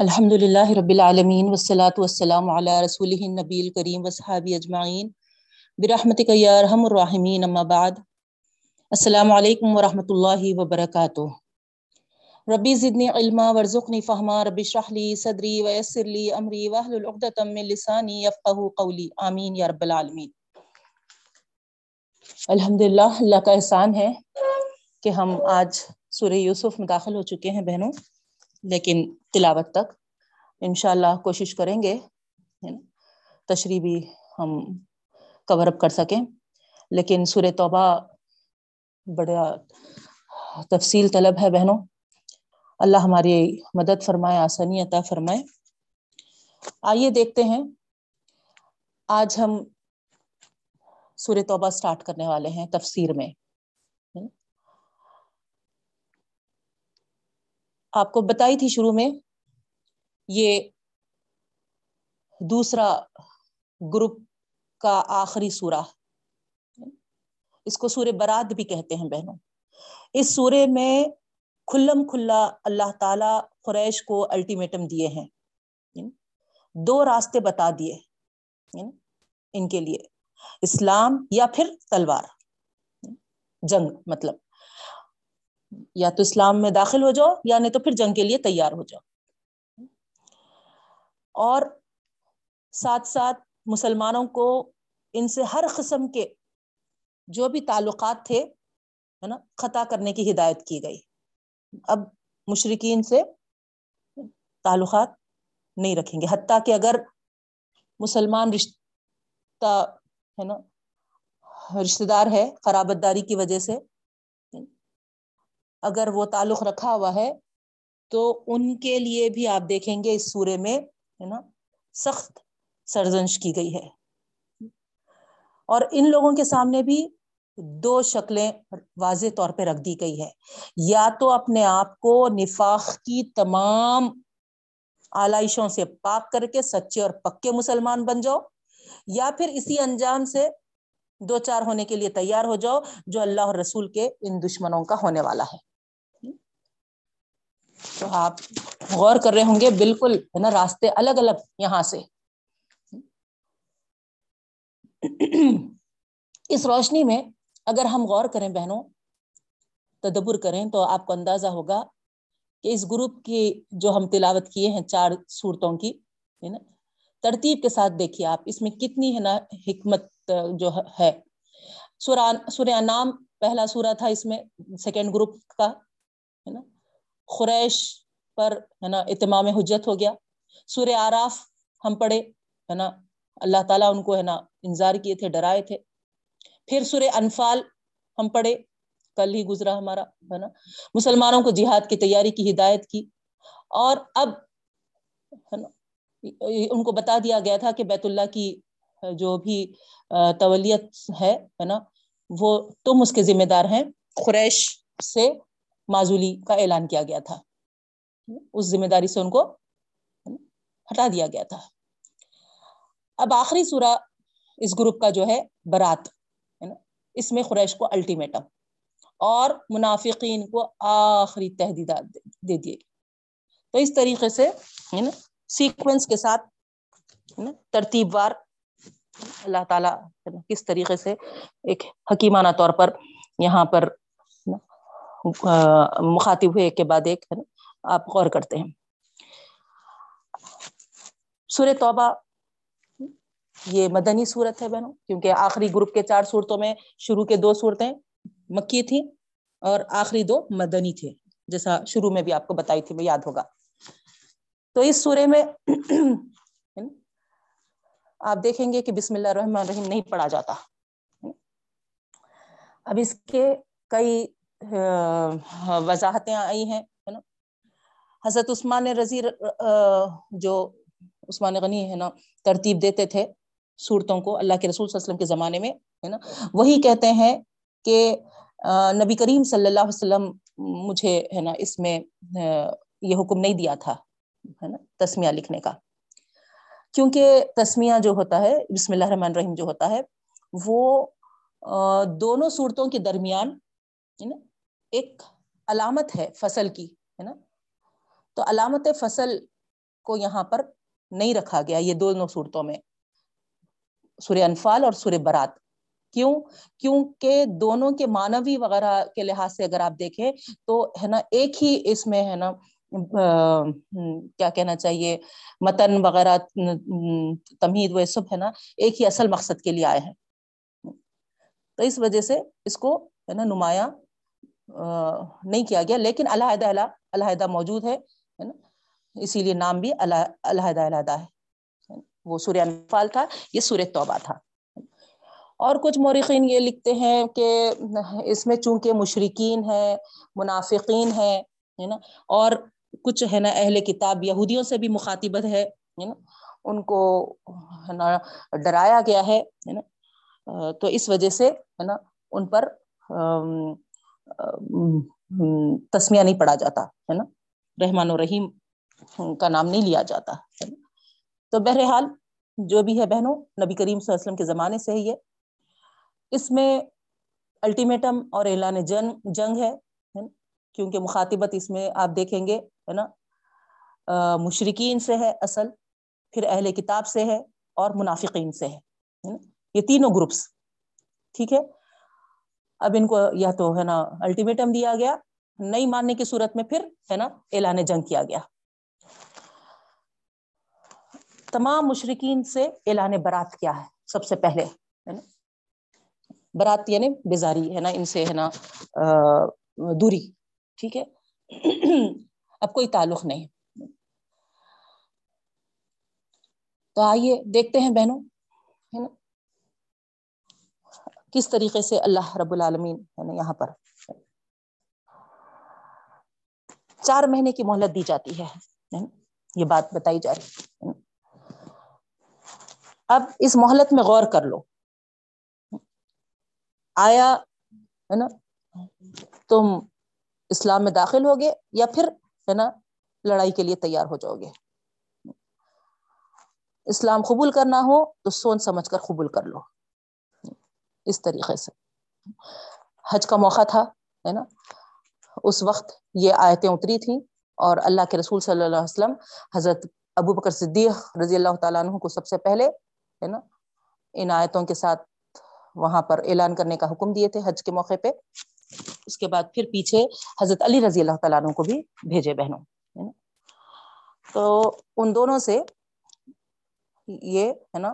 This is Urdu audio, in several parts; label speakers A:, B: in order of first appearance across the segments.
A: الحمد للہ رب العالمین والصلاة والسلام علی رسول النبی الکریم وصحابی اجمعین۔ برحمتک یا ارحم الراحمین، اما بعد۔ السلام علیکم ورحمۃ اللہ وبرکاتہ۔ ربی زدنی علما، ورزقنی فہما رب اشرح صدری، ویسر لی امری، واحلل عقدۃ لسانی یفقهوا قولی۔ آمین یا رب العالمین۔ الحمد الحمدللہ، اللہ کا احسان ہے کہ ہم آج سورہ یوسف میں داخل ہو چکے ہیں بہنوں۔ لیکن تلاوت تک انشاءاللہ کوشش کریں گے تشریح بھی ہم کور اپ کر سکیں۔ لیکن سور توبہ بڑا تفصیل طلب ہے بہنوں۔ اللہ ہماری مدد فرمائے، آسانی عطا فرمائے۔ آئیے دیکھتے ہیں، آج ہم سور توبہ سٹارٹ کرنے والے ہیں تفسیر میں۔ آپ کو بتائی تھی شروع میں، یہ دوسرا گروپ کا آخری سورہ۔ اس کو سورہ برات بھی کہتے ہیں بہنوں۔ اس سورے میں کھلم کھلا اللہ تعالی قریش کو الٹیمیٹم دیے ہیں۔ دو راستے بتا دیے ان کے لیے، اسلام یا پھر تلوار۔ جنگ مطلب۔ یا تو اسلام میں داخل ہو جاؤ یا نہیں تو پھر جنگ کے لیے تیار ہو جاؤ۔ اور ساتھ ساتھ مسلمانوں کو ان سے ہر قسم کے جو بھی تعلقات تھے، ہے نا، خطا کرنے کی ہدایت کی گئی۔ اب مشرقین سے تعلقات نہیں رکھیں گے۔ حتیٰ کہ اگر مسلمان رشتہ، ہے نا رشتے دار ہے خرابت داری کی وجہ سے اگر وہ تعلق رکھا ہوا ہے، تو ان کے لیے بھی آپ دیکھیں گے اس سورے میں، ہے نا، سخت سرزنش کی گئی ہے۔ اور ان لوگوں کے سامنے بھی دو شکلیں واضح طور پہ رکھ دی گئی ہے یا تو اپنے آپ کو نفاق کی تمام آلائشوں سے پاک کر کے سچے اور پکے مسلمان بن جاؤ، یا پھر اسی انجام سے دو چار ہونے کے لیے تیار ہو جاؤ، جو اللہ اور رسول کے ان دشمنوں کا ہونے والا ہے۔ تو آپ غور کر رہے ہوں گے، بالکل ہے نا، راستے الگ الگ یہاں سے۔ اس روشنی میں اگر ہم غور کریں بہنوں، تدبر کریں تو آپ کو اندازہ ہوگا کہ اس گروپ کی جو ہم تلاوت کیے ہیں چار صورتوں کی، ہے نا، ترتیب کے ساتھ دیکھیے آپ، اس میں کتنی ہے نا حکمت جو ہے۔ سورہ سورہ نام پہلا سورہ تھا اس میں، سیکنڈ گروپ کا، ہے نا۔ خریش پر، ہے نا، اتمام حجت ہو گیا۔ سورہ آراف ہم پڑھے، ہے نا، اللہ تعالیٰ ان کو، ہے نا انظار کیے تھے، ڈرائے تھے۔ پھر سورہ انفال ہم پڑھے، کل ہی گزرا ہمارا، ہے نا۔ مسلمانوں کو جہاد کی تیاری کی ہدایت کی۔ اور اب، ہے نا، ان کو بتا دیا گیا تھا کہ بیت اللہ کی جو بھی تولیت ہے نا، وہ تم اس کے ذمہ دار ہیں۔ قریش سے معذولی کا اعلان کیا گیا تھا۔ اس ذمہ داری سے ان کو ہٹا دیا گیا تھا۔ اب آخری سورہ اس گروپ کا جو ہے برات اس میں قریش کو الٹیمیٹم اور منافقین کو آخری تحدیدات دے دیے۔ تو اس طریقے سے سیکوینس کے ساتھ ترتیب وار، اللہ تعالیٰ کس طریقے سے ایک حکیمانہ طور پر یہاں پر مخاطب ہوئے ایک کے بعد ایک آپ غور کرتے ہیں۔ سور توبہ، یہ مدنی صورت ہے بہنوں، کیونکہ آخری گروپ کے چار صورتوں میں شروع کے دو صورتیں مکی تھیں اور آخری دو مدنی تھے، جیسا شروع میں بھی آپ کو بتائی تھی، وہ یاد ہوگا۔ تو اس سورے میں آپ دیکھیں گے کہ بسم اللہ الرحمن الرحیم نہیں پڑھا جاتا اب اس کے کئی وضاحتیں آئی ہیں نا؟ حضرت عثمان رضی جو عثمان غنی، ہے نا، ترتیب دیتے تھے صورتوں کو اللہ کے رسول صلی اللہ علیہ وسلم کے زمانے میں، ہے نا؟ وہی کہتے ہیں کہ نبی کریم صلی اللہ علیہ وسلم مجھے، ہے نا، اس میں یہ حکم نہیں دیا تھا، ہے نا، تسمیہ لکھنے کا۔ کیونکہ تسمیہ جو ہوتا ہے، بسم اللہ الرحمن الرحیم جو ہوتا ہے، وہ دونوں صورتوں کے درمیان ایک علامت ہے فصل کی، ہے نا؟ تو علامت فصل کو یہاں پر نہیں رکھا گیا یہ دونوں صورتوں میں۔ سورہ انفال اور سورہ برات۔ کیوں؟ کیونکہ دونوں کے مانوی وغیرہ کے لحاظ سے اگر آپ دیکھیں تو، ہے نا، ایک ہی اس میں، ہے نا کیا کہنا چاہیے، متن وغیرہ تمہید، وہ سب، ہے نا، ایک ہی اصل مقصد کے لیے آئے ہیں۔ تو اس وجہ سے اس کو، ہے نا، نمایاں نہیں کیا گیا، لیکن علیحدہ علیحدہ موجود ہے نا؟ اسی لیے نام بھی علیحدہ علیحدہ ہے وہ سوریہ انفال تھا، یہ سورہ توبہ تھا۔ اور کچھ مورخین یہ لکھتے ہیں کہ اس میں چونکہ مشرقین ہے منافقین ہے نا؟ اور کچھ، ہے نا، اہل کتاب یہودیوں سے بھی مخاطبت ہے نا؟ ان کو، ہے نا، ڈرایا گیا ہے نا؟ تو اس وجہ سے، ہے نا، ان پر تسمیہ نہیں پڑا جاتا، ہے نا؟ رحمان و رحیم کا نام نہیں لیا جاتا تو بہرحال جو بھی ہے بہنوں، نبی کریم صلی اللہ علیہ وسلم کے زمانے سے ہی ہے۔ اس میں الٹیمیٹم اور اعلان جنگ جنگ ہے کیونکہ مخاطبت اس میں آپ دیکھیں گے، ہے نا؟ مشرقین سے ہے اصل، پھر اہل کتاب سے ہے اور منافقین سے ہے یہ تینوں گروپس ٹھیک ہے؟ اب ان کو یا تو ہے نا الٹیمیٹم دیا گیا، نہیں ماننے کی صورت میں پھر ہے نا اعلان جنگ کیا گیا۔ تمام مشرقین سے اعلان برات کیا ہے سب سے پہلے، ہے نا؟ برات یعنی بیزاری ہے نا، ان سے ہے نا دوری، ٹھیک ہے؟ اب کوئی تعلق نہیں۔ تو آئیے دیکھتے ہیں بہنوں ہے نا کس طریقے سے اللہ رب العالمین ہے نا یہاں پر چار مہینے کی مہلت دی جاتی ہے۔ یہ بات بتائی جا رہی اب اس مہلت میں غور کر لو۔ آیا، ہے نا، تم اسلام میں داخل ہوگے یا پھر، ہے نا، لڑائی کے لیے تیار ہو جاؤ گے۔ اسلام قبول کرنا ہو تو سوچ سمجھ کر قبول کر لو۔ اس طریقے سے۔ حج کا موقع تھا، ہے نا؟ اس وقت یہ آیتیں اتری تھیں اور اللہ کے رسول صلی اللہ علیہ وسلم حضرت ابو بکر صدیق رضی اللہ تعالیٰ عنہ کو سب سے پہلے، ہے نا، ان آیتوں کے ساتھ وہاں پر اعلان کرنے کا حکم دیے تھے حج کے موقع پہ۔ اس کے بعد پھر پیچھے حضرت علی رضی اللہ تعالیٰ عنہ کو بھی بھیجے بہنوں تو ان دونوں سے یہ، ہے نا،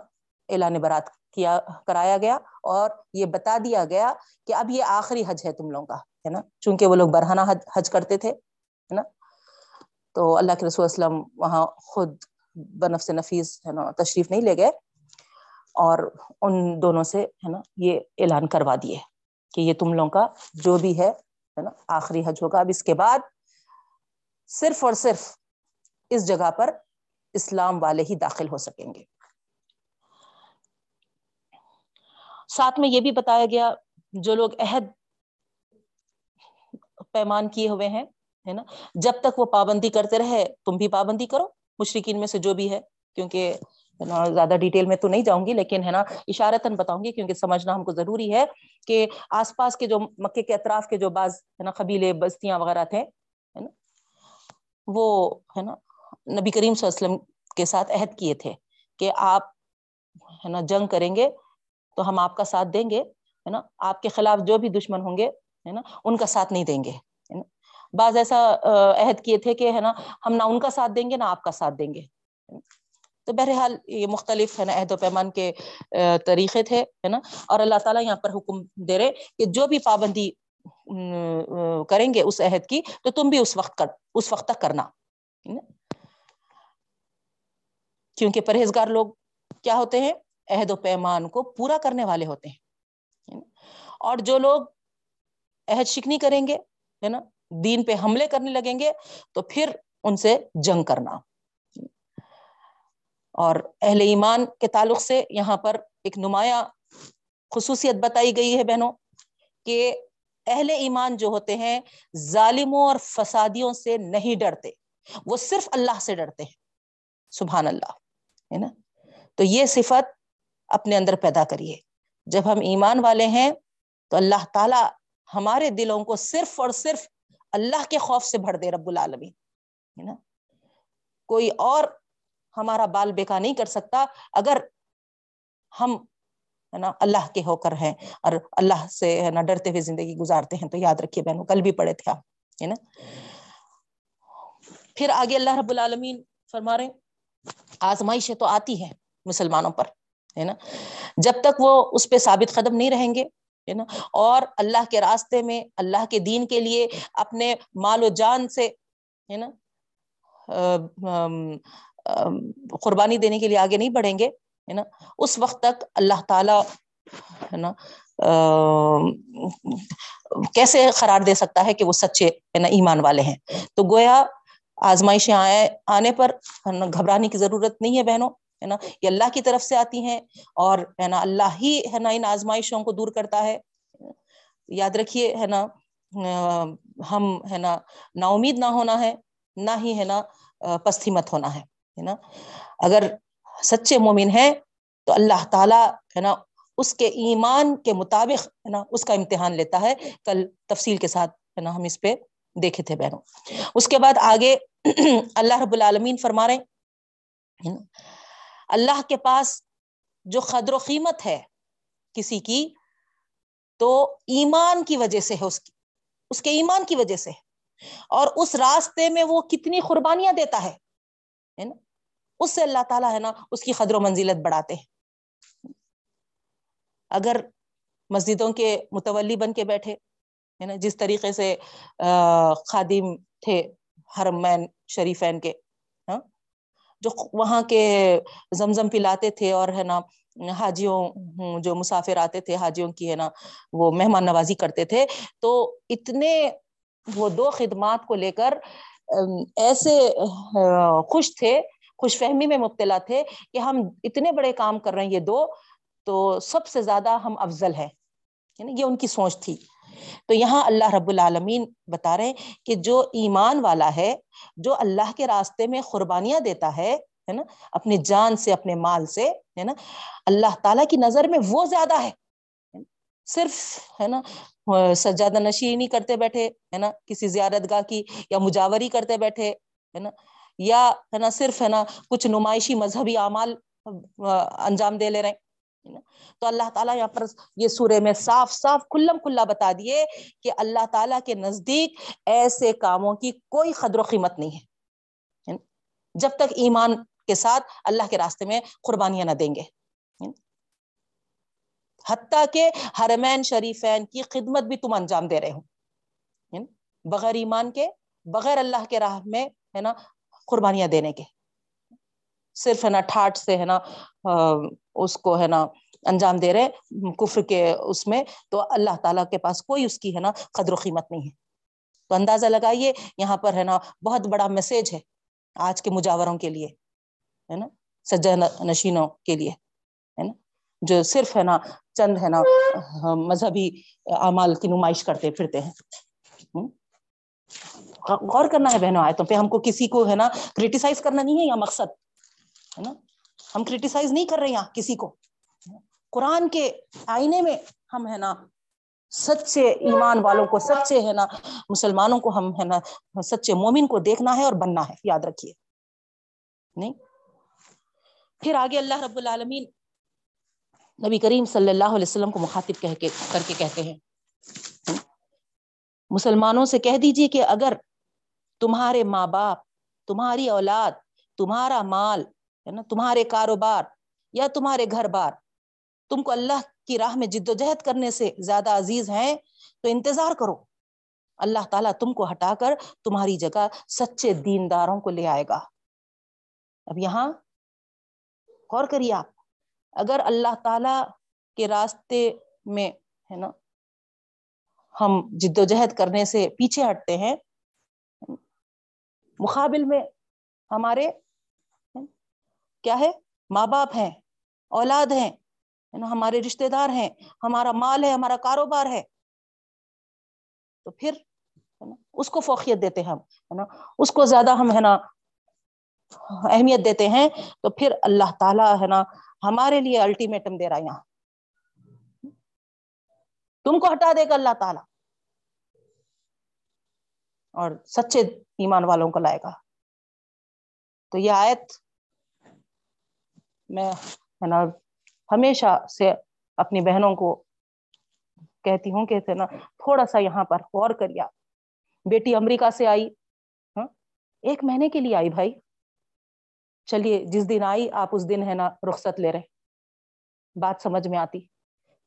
A: اعلان برات کیا کرایا گیا اور یہ بتا دیا گیا کہ اب یہ آخری حج ہے تم لوگوں کا، ہے نا؟ چونکہ وہ لوگ برہنہ حج حج کرتے تھے، ہے نا؟ تو اللہ کے رسول وسلم وہاں خود بنف سے نفیس، ہے نا، تشریف نہیں لے گئے اور ان دونوں سے، ہے نا، یہ اعلان کروا دیے کہ یہ تم لوگوں کا جو بھی ہے نا، آخری حج ہوگا۔ اب اس کے بعد صرف اور صرف اس جگہ پر اسلام والے ہی داخل ہو سکیں گے۔ ساتھ میں یہ بھی بتایا گیا جو لوگ عہد پیمان کیے ہوئے ہیں، ہے نا؟ جب تک وہ پابندی کرتے رہے، تم بھی پابندی کرو مشرقین میں سے جو بھی ہے، کیونکہ زیادہ ڈیٹیل میں تو نہیں جاؤں گی، لیکن ہے نا، اشارتاً بتاؤں گی، کیونکہ سمجھنا ہم کو ضروری ہے کہ آس پاس کے جو مکے کے اطراف کے جو بعض ہے نا، قبیلے، بستیاں وغیرہ تھے، ہے نا، وہ ہے نا، نبی کریم صلی اللہ علیہ وسلم کے ساتھ عہد کیے تھے کہ آپ ہے نا، جنگ کریں گے تو ہم آپ کا ساتھ دیں گے، ہے نا؟ آپ کے خلاف جو بھی دشمن ہوں گے، ہے نا؟ ان کا ساتھ نہیں دیں گے بعض ایسا عہد کیے تھے کہ، ہے نا، ہم نہ ان کا ساتھ دیں گے، نہ آپ کا ساتھ دیں گے تو بہرحال یہ مختلف، ہے نا، عہد و پیمان کے طریقے تھے، ہے نا؟ اور اللہ تعالیٰ یہاں پر حکم دے رہے کہ جو بھی پابندی کریں گے اس عہد کی، تو تم بھی اس وقت کر، اس وقت تک کرنا کیونکہ پرہیزگار لوگ کیا ہوتے ہیں؟ عہد و پیمان کو پورا کرنے والے ہوتے ہیں اور جو لوگ عہد شکنی کریں گے، ہے نا، دین پہ حملے کرنے لگیں گے، تو پھر ان سے جنگ کرنا۔ اور اہل ایمان کے تعلق سے یہاں پر ایک نمایاں خصوصیت بتائی گئی ہے بہنوں کہ اہل ایمان جو ہوتے ہیں، ظالموں اور فسادیوں سے نہیں ڈرتے، وہ صرف اللہ سے ڈرتے ہیں، سبحان اللہ، ہے نا؟ تو یہ صفت اپنے اندر پیدا کریے۔ جب ہم ایمان والے ہیں تو اللہ تعالی ہمارے دلوں کو صرف اور صرف اللہ کے خوف سے بھر دے، رب العالمین، ہے نا؟ کوئی اور ہمارا بال بیکا نہیں کر سکتا اگر ہم، ہے نا، اللہ کے ہو کر ہیں اور اللہ سے، ہے نا، ڈرتے ہوئے زندگی گزارتے ہیں۔ تو یاد رکھیے بہنوں، کل بھی پڑھے تھے آپ، ہے نا؟ پھر آگے اللہ رب العالمین فرما رہے آزمائشیں تو آتی ہے مسلمانوں پر۔ ہے نا؟ جب تک وہ اس پہ ثابت قدم نہیں رہیں گے، ہے نا؟ اور اللہ کے راستے میں، اللہ کے دین کے لیے اپنے مال و جان سے، ہے نا؟ قربانی دینے کے لیے آگے نہیں بڑھیں گے، ہے نا؟ اس وقت تک اللہ تعالی، ہے نا؟ کیسے قرار دے سکتا ہے کہ وہ سچے، ہے نا، ایمان والے ہیں؟ تو گویا آزمائشیں آئے، آنے پر گھبرانے کی ضرورت نہیں ہے بہنوں۔ ہے نا؟ یہ اللہ کی طرف سے آتی ہیں اور ہے نا، اللہ ہی ہے نا ان آزمائشوں کو دور کرتا ہے۔ یاد رکھیے ہے نا ہم ہے نا نا امید نہ ہونا ہے، نہ ہی ہے نا پستی مت ہونا ہے نا؟ اگر سچے مومن ہیں تو اللہ تعالی ہے نا، اس کے ایمان کے مطابق ہے نا، اس کا امتحان لیتا ہے۔ کل تفصیل کے ساتھ ہے نا، ہم اس پہ دیکھے تھے بہنوں۔ اس کے بعد آگے اللہ رب العالمین فرما رہے اللہ کے پاس جو قدر و قیمت ہے کسی کی، تو ایمان کی وجہ سے ہے اس کی، اس کے ایمان کی وجہ سے اور اس راستے میں وہ کتنی قربانیاں دیتا ہے نا؟ اس سے اللہ تعالیٰ، ہے نا، اس کی قدر و منزلت بڑھاتے ہیں۔ اگر مسجدوں کے متولی بن کے بیٹھے، ہے نا، جس طریقے سے خادم تھے حرمین شریفین کے جو وہاں کے زمزم پلاتے تھے اور ہے نا حاجیوں جو مسافر آتے تھے، حاجیوں کی ہے نا وہ مہمان نوازی کرتے تھے۔ تو اتنے وہ دو خدمات کو لے کر ایسے خوش تھے، خوش فہمی میں مبتلا تھے کہ ہم اتنے بڑے کام کر رہے ہیں یہ دو، تو سب سے زیادہ ہم افضل ہیں۔ یعنی یہ ان کی سوچ تھی۔ تو یہاں اللہ رب العالمین بتا رہے ہیں کہ جو ایمان والا ہے، جو اللہ کے راستے میں قربانیاں دیتا ہے ہے نا اپنے جان سے، اپنے مال سے، ہے نا، اللہ تعالیٰ کی نظر میں وہ زیادہ ہے۔ صرف، ہے نا، سجادہ نشی نہیں کرتے بیٹھے، ہے نا، کسی زیارت گاہ کی یا مجاوری کرتے بیٹھے، ہے نا، یا، ہے نا، صرف، ہے نا، کچھ نمائشی مذہبی اعمال انجام دے لے رہے ہیں۔ تو اللہ تعالیٰ یہاں پر یہ سورے میں صاف صاف کھلم کھلا بتا دیے کہ اللہ تعالیٰ کے نزدیک ایسے کاموں کی کوئی قدر و قیمت نہیں ہے۔ جب تک ایمان کے ساتھ اللہ کے راستے میں قربانیاں نہ دیں گے۔ حتیٰ کہ حرمین شریفین کی خدمت بھی تم انجام دے رہے ہو۔ بغیر ایمان کے، بغیر اللہ کے راہ میں، ہے نا، قربانیاں دینے کے۔ صرف ہے نا ٹھاٹ سے ہے نا اس کو ہے نا انجام دے رہے کفر کے اس میں، تو اللہ تعالیٰ کے پاس کوئی اس کی ہے نا قدر و قیمت نہیں ہے۔ تو اندازہ لگائیے یہاں پر ہے نا بہت بڑا میسج ہے آج کے مجاوروں کے لیے، ہے نا سجا نشینوں کے لیے، ہے نا، جو صرف ہے نا چند ہے نا مذہبی اعمال کی نمائش کرتے پھرتے ہیں۔ غور کرنا ہے بہنوں آیتوں پہ، ہم کو کسی کو ہے نا کریٹیسائز کرنا نہیں ہے یا مقصد۔ ہے نا؟ ہم کریٹیسائز نہیں کر رہے یہاں کسی کو۔ قرآن کے آئینے میں ہم ہے نا سچے ایمان والوں کو، سچے ہے نا مسلمانوں کو ہم ہے نا سچے مومن کو دیکھنا ہے اور بننا ہے، یاد رکھیے۔ نہیں؟ پھر آگے اللہ رب العالمین نبی کریم صلی اللہ علیہ وسلم کو مخاطب کہہ کے، کر کے کہتے ہیں۔ مسلمانوں سے کہہ دیجیے کہ اگر تمہارے ماں باپ، تمہاری اولاد، تمہارا مال ہے نا، تمہارے کاروبار یا تمہارے گھر بار۔ تم کو اللہ کی راہ میں جد و جہد کرنے سے زیادہ عزیز ہیں، تو انتظار کرو۔ اللہ تعالیٰ تم کو ہٹا کر تمہاری جگہ سچے دینداروں کو لے آئے گا۔ اب یہاں غور کریے آپ، اگر اللہ تعالی کے راستے میں ہے نا، ہم جد و جہد کرنے سے پیچھے ہٹتے ہیں، مقابل میں ہمارے کیا ہے؟ ماں باپ ہیں، اولاد ہیں یعنی ہمارے رشتے دار ہیں، ہمارا مال ہے، ہمارا کاروبار ہے۔ تو پھر اس کو فوقیت دیتے ہیں ہم، ہے نا، اس کو زیادہ ہم، ہے نا، اہمیت دیتے ہیں۔ تو پھر اللہ تعالیٰ، ہے نا، ہمارے لیے الٹیمیٹم دے رہا یہاں۔ تم کو ہٹا دے گا اللہ تعالی۔ اور سچے ایمان والوں کو لائے گا۔ تو یہ آیت میں ہے نا ہمیشہ سے اپنی بہنوں کو کہتی ہوں کہ نا، تھوڑا سا یہاں پر غور کریا۔ بیٹی امریکہ سے آئی۔ ہاں ایک مہینے کے لیے آئی بھائی۔ چلیے، جس دن آئی، آپ اس دن ہے نا رخصت لے رہے۔ بات سمجھ میں آتی۔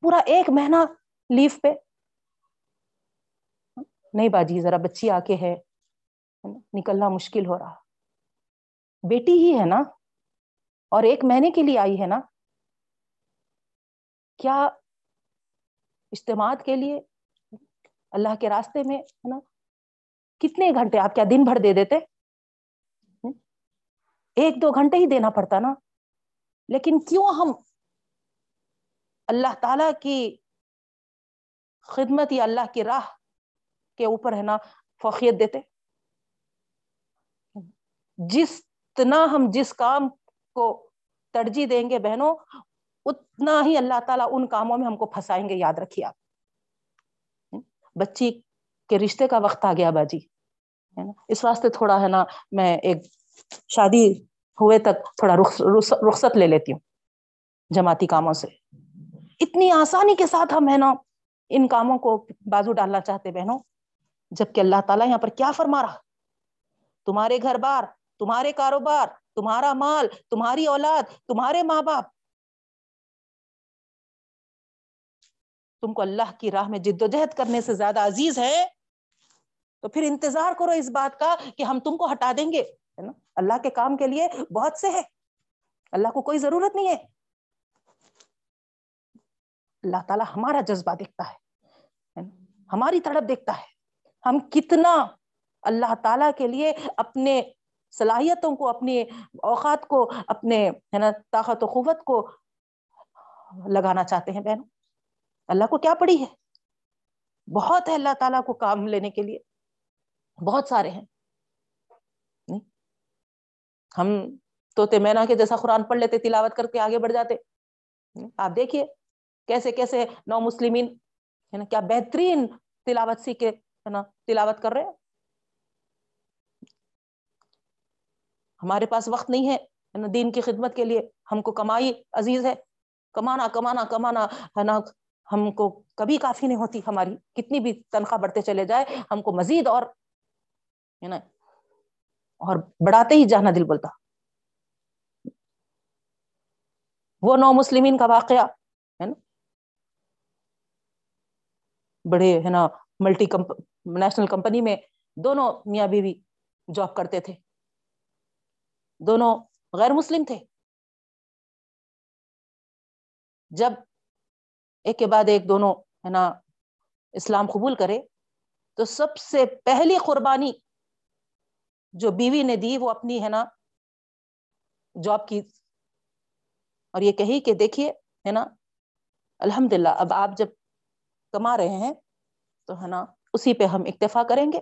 A: پورا ایک مہینہ لیو پہ۔ نہیں باجی، ذرا بچی آ کے ہے۔ نکلنا مشکل ہو رہا۔ بیٹی ہی ہے نا۔ اور ایک مہینے کے لیے آئی ہے نا، کیا اجتماع کے لیے، اللہ کے راستے میں، ہے نا، کتنے گھنٹے آپ کیا دن بھر دے دیتے؟ ایک دو گھنٹے ہی دینا پڑتا نا۔ لیکن کیوں ہم اللہ تعالی کی خدمت یا اللہ کی راہ کے اوپر، ہے نا فوقیت دیتے؟ جس جسنا ہم، جس کام کو ترجیح دیں گے بہنوں، اتنا ہی اللہ تعالیٰ ان کاموں میں ہم کو پھنسائیں گے، یاد رکھیے آپ۔ بچی کے رشتے کا وقت آ گیا باجی۔ ہے نا اس واسطے تھوڑا ہے نا، میں ایک شادی ہوئے تک تھوڑا رخصت لے لیتی ہوں جماعتی کاموں سے۔ اتنی آسانی کے ساتھ ہم ہے نا ان کاموں کو بازو ڈالنا چاہتے بہنوں۔ جبکہ اللہ تعالیٰ یہاں پر کیا فرما رہا؟ تمہارے گھر بار، تمہارے کاروبار تمہارا مال، تمہاری اولاد، تمہارے ماں باپ۔ تم کو اللہ کی راہ میں جد و جہد کرنے سے زیادہ عزیز ہے۔ تو پھر انتظار کرو اس بات کا کہ ہم تم کو ہٹا دیں گے اللہ کے کام کے لیے بہت سے ہے اللہ کو کوئی ضرورت نہیں ہے۔ اللہ تعالیٰ ہمارا جذبہ دیکھتا ہے ہماری طرف دیکھتا ہے۔ ہم کتنا اللہ تعالی کے لیے اپنے صلاحیتوں کو اپنے اوقات کو، اپنے، ہے نا، طاقت و قوت کو لگانا چاہتے ہیں بہنوں۔ اللہ کو کیا پڑی ہے؟ بہت ہے اللہ تعالیٰ کو کام لینے کے لیے۔ بہت سارے ہیں۔ ہم توتے مینا کے جیسا قرآن پڑھ لیتے، تلاوت کر کے آگے بڑھ جاتے۔ آپ دیکھیے کیسے کیسے نو مسلمین، ہے نا، کیا بہترین تلاوت سی کے ہے نا، تلاوت کر رہے ہمارے پاس وقت نہیں ہے دین کی خدمت کے لیے ہم کو کمائی عزیز ہے۔ کمانا کمانا کمانا، ہے نا؟ ہم کو کبھی کافی نہیں ہوتی ہماری۔ کتنی بھی تنخواہ بڑھتے چلے جائے، ہم کو مزید اور، ہے نا؟ اور بڑھاتے ہی جانا دل بولتا۔ وہ نو مسلمین کا واقعہ، ہے نا؟ بڑے، ہے نا؟ ملٹی کمپ، نیشنل کمپنی میں دونوں میاں بیوی جاب کرتے تھے۔ دونوں غیر مسلم تھے۔ جب ایک کے بعد ایک دونوں ہے نا اسلام قبول کرے، تو سب سے پہلی قربانی جو بیوی نے دی، وہ اپنی ہے نا جاب کی۔ اور یہ کہی کہ دیکھیے، ہے نا الحمد للہ اب آپ جب کما رہے ہیں، تو ہے نا اسی پہ ہم اکتفا کریں گے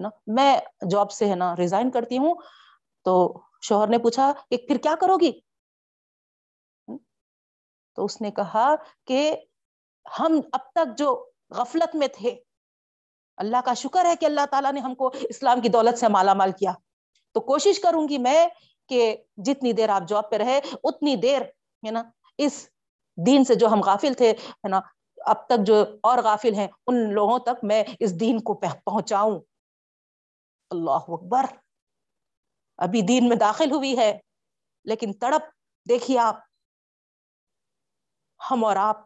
A: نا۔ میں جاب سے، ہے نا ریزائن کرتی ہوں، تو شوہر نے پوچھا کہ پھر کیا کرو گی؟ تو اس نے کہا کہ ہم اب تک جو غفلت میں تھے، اللہ کا شکر ہے کہ اللہ تعالیٰ نے ہم کو اسلام کی دولت سے مالا مال کیا۔ تو کوشش کروں گی میں کہ جتنی دیر آپ جاب پہ رہے، اتنی دیر، ہے نا، اس دین سے جو ہم غافل تھے، ہے نا، اب تک جو اور غافل ہیں، ان لوگوں تک میں اس دین کو پہنچاؤں۔ اللہ اکبر۔ ابھی دین میں داخل ہوئی ہے، لیکن تڑپ، دیکھیے آپ، ہم اور آپ،